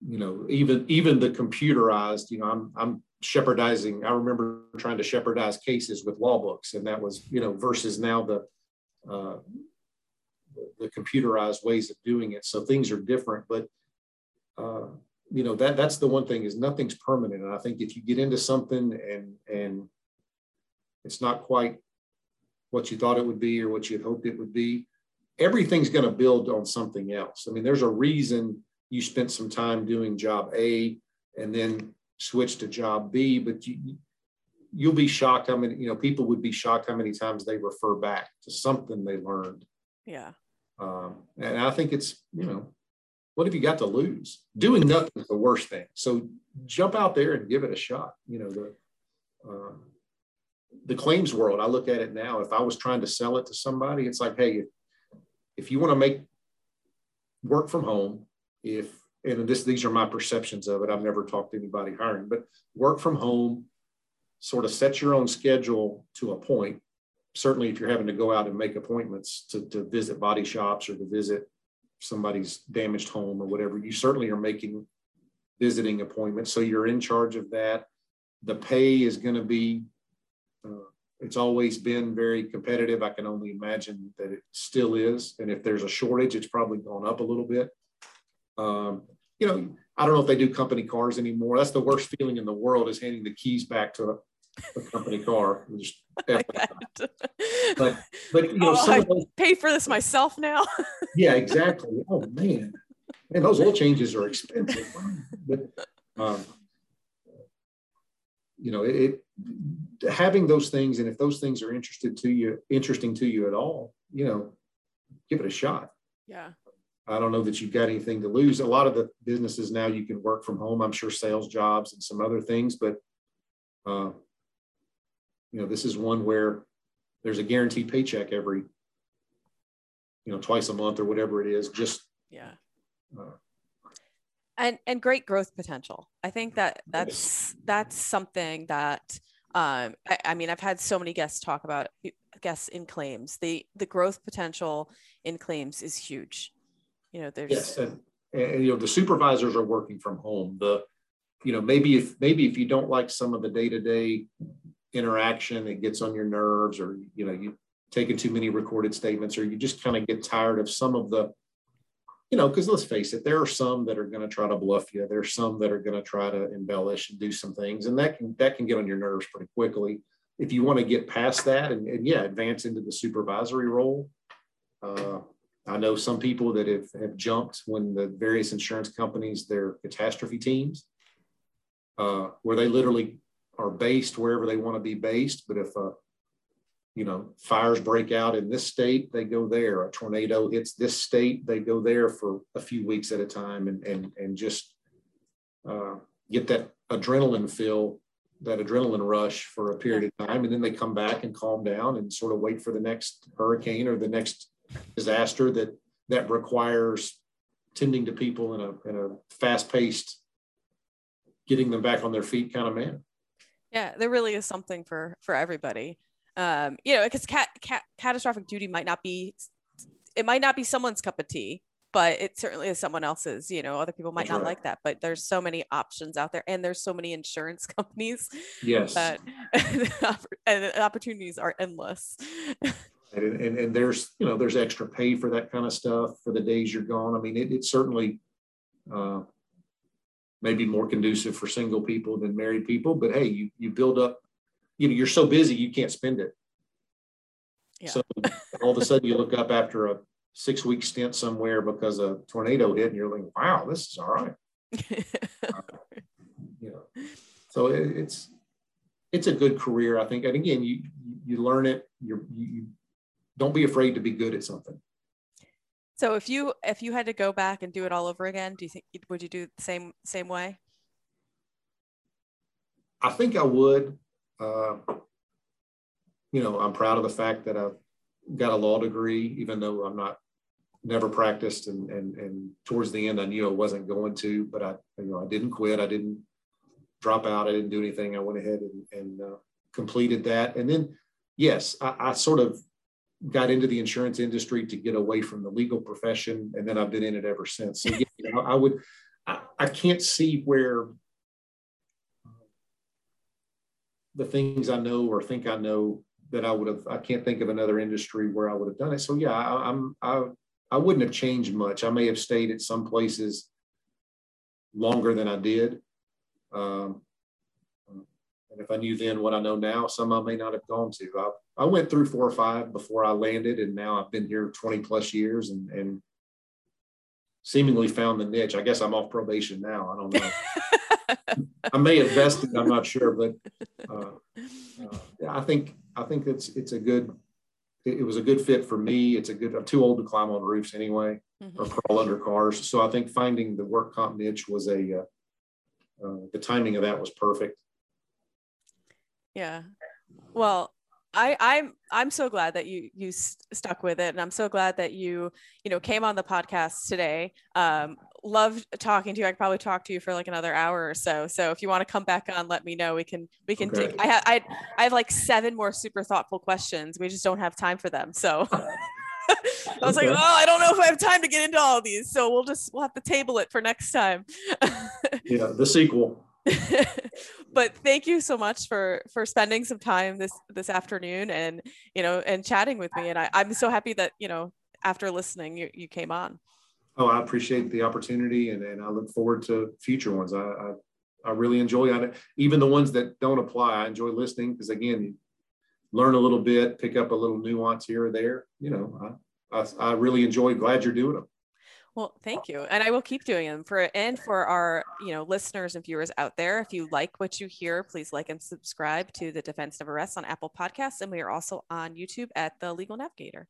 you know, even even the computerized. You know, I'm I'm shepardizing. I remember trying to shepardize cases with law books, and that was you know versus now the uh, the computerized ways of doing it. So things are different, but uh, you know that that's the one thing is nothing's permanent. And I think if you get into something and and it's not quite what you thought it would be or what you hoped it would be, everything's going to build on something else. I mean, there's a reason you spent some time doing job A and then switched to job B, but you, you'll be shocked how many, you know, people would be shocked how many times they refer back to something they learned. Yeah. Um, and I think it's, you know, what have you got to lose? Doing nothing is the worst thing. So jump out there and give it a shot. You know, the, uh, the claims world, I look at it now. If I was trying to sell it to somebody, it's like, hey, if you want to make work from home, if and this these are my perceptions of it. I've never talked to anybody hiring, but work from home, sort of set your own schedule to a point. Certainly, if you're having to go out and make appointments to, to visit body shops or to visit somebody's damaged home or whatever, you certainly are making visiting appointments. So you're in charge of that. The pay is going to be, uh, it's always been very competitive. I can only imagine that it still is. And if there's a shortage, it's probably gone up a little bit. Um, you know, I don't know if they do company cars anymore. That's the worst feeling in the world is handing the keys back to a, a company car. *laughs* Just, *laughs* but but you know, oh, I those, pay for this myself now. *laughs* yeah, exactly. Oh man, and those oil changes are expensive. but um, you know, it, it having those things, and if those things are interested to you, interesting to you at all, you know, give it a shot. Yeah. I don't know that you've got anything to lose. A lot of the businesses now you can work from home. I'm sure sales jobs and some other things, but uh, you know, this is one where there's a guaranteed paycheck every, you know, twice a month or whatever it is. Just yeah. Uh, and and great growth potential. I think that that's that's something that um, I, I mean I've had so many guests talk about guests in claims. The the growth potential in claims is huge you know there's yes and, and you know the supervisors are working from home. The you know maybe if maybe if you don't like some of the day-to-day interaction it gets on your nerves or you know you taking too many recorded statements or you just kind of get tired of some of the you know because let's face it there are some that are going to try to bluff you. There's some that are going to try to embellish and do some things and that can that can get on your nerves pretty quickly. If you want to get past that and, and yeah advance into the supervisory role uh, I know some people that have, have jumped when the various insurance companies, their catastrophe teams, uh, where they literally are based wherever they want to be based. But if, uh, you know, fires break out in this state, they go there. A tornado hits this state, they go there for a few weeks at a time and, and, and just uh, get that adrenaline fill, that adrenaline rush for a period of time. And then they come back and calm down and sort of wait for the next hurricane or the next disaster that that requires tending to people in a in a fast paced, getting them back on their feet kind of man. Yeah, there really is something for for everybody. Um, you know, because cat, cat, catastrophic duty might not be it might not be someone's cup of tea, but it certainly is someone else's. You know, other people might That's not right. like that, but there's so many options out there, and there's so many insurance *laughs* companies. Yes, that *laughs* and opportunities are endless. *laughs* and, and, and there's you know there's extra pay for that kind of stuff for the days you're gone. I mean it, it's certainly uh, maybe more conducive for single people than married people but hey you you build up you know you're so busy you can't spend it. Yeah. so all of a sudden you look up after a six week stint somewhere because a tornado hit and you're like wow this is all right. Uh, *laughs* you know so it, it's it's a good career i think. And again you you learn it you you don't be afraid to be good at something. So if you if you had to go back and do it all over again, do you think would you do the same same way? I think I would. Uh, you know, I'm proud of the fact that I've got a law degree, even though I'm not never practiced and and and towards the end I knew I wasn't going to, but I you know I didn't quit. I didn't drop out. I didn't do anything. I went ahead and, and uh, completed that. And then yes, I, I sort of got into the insurance industry to get away from the legal profession, and then I've been in it ever since. So you know, I would, I, I can't see where the things I know or think I know that I would have. I can't think of another industry where I would have done it. So yeah, I, I'm I I wouldn't have changed much. I may have stayed at some places longer than I did. Um, and if I knew then what I know now, some I may not have gone to. I, I went through four or five before I landed, and now I've been here 20 plus years and, and seemingly found the niche. I guess I'm off probation now. I don't know. *laughs* I may have vested. I'm not sure, but uh, uh, I think I think it's it's a good. It, it, was a good fit for me. It's a good. I'm too old to climb on roofs anyway, mm-hmm. or crawl under cars. So I think finding the work comp niche was a. Uh, uh the timing of that was perfect. Yeah. Well, I, I'm I'm so glad that you you st- stuck with it, and I'm so glad that you you know came on the podcast today. Um, love talking to you. I could probably talk to you for like another hour or so. So if you want to come back on, let me know. We can we can okay. take. I have I I have like seven more super thoughtful questions. We just don't have time for them. So. *laughs* I was okay. like, oh, I don't know if I have time to get into all these. So we'll just we'll have to table it for next time. *laughs* yeah, the sequel. *laughs* but thank you so much for for spending some time this this afternoon and you know and chatting with me. And I, I'm so happy that you know after listening you, you came on. Oh, I appreciate the opportunity and, and I look forward to future ones. I, I, I really enjoy it. Even the ones that don't apply, I enjoy listening because again, learn a little bit, pick up a little nuance here or there. You know, I, I, I really enjoy, glad you're doing them. Well, thank you. And I will keep doing them for and for our, you know, listeners and viewers out there. If you like what you hear, please like and subscribe to the Defense Never Rests on Apple Podcasts. And we are also on YouTube at the Legal Navigator.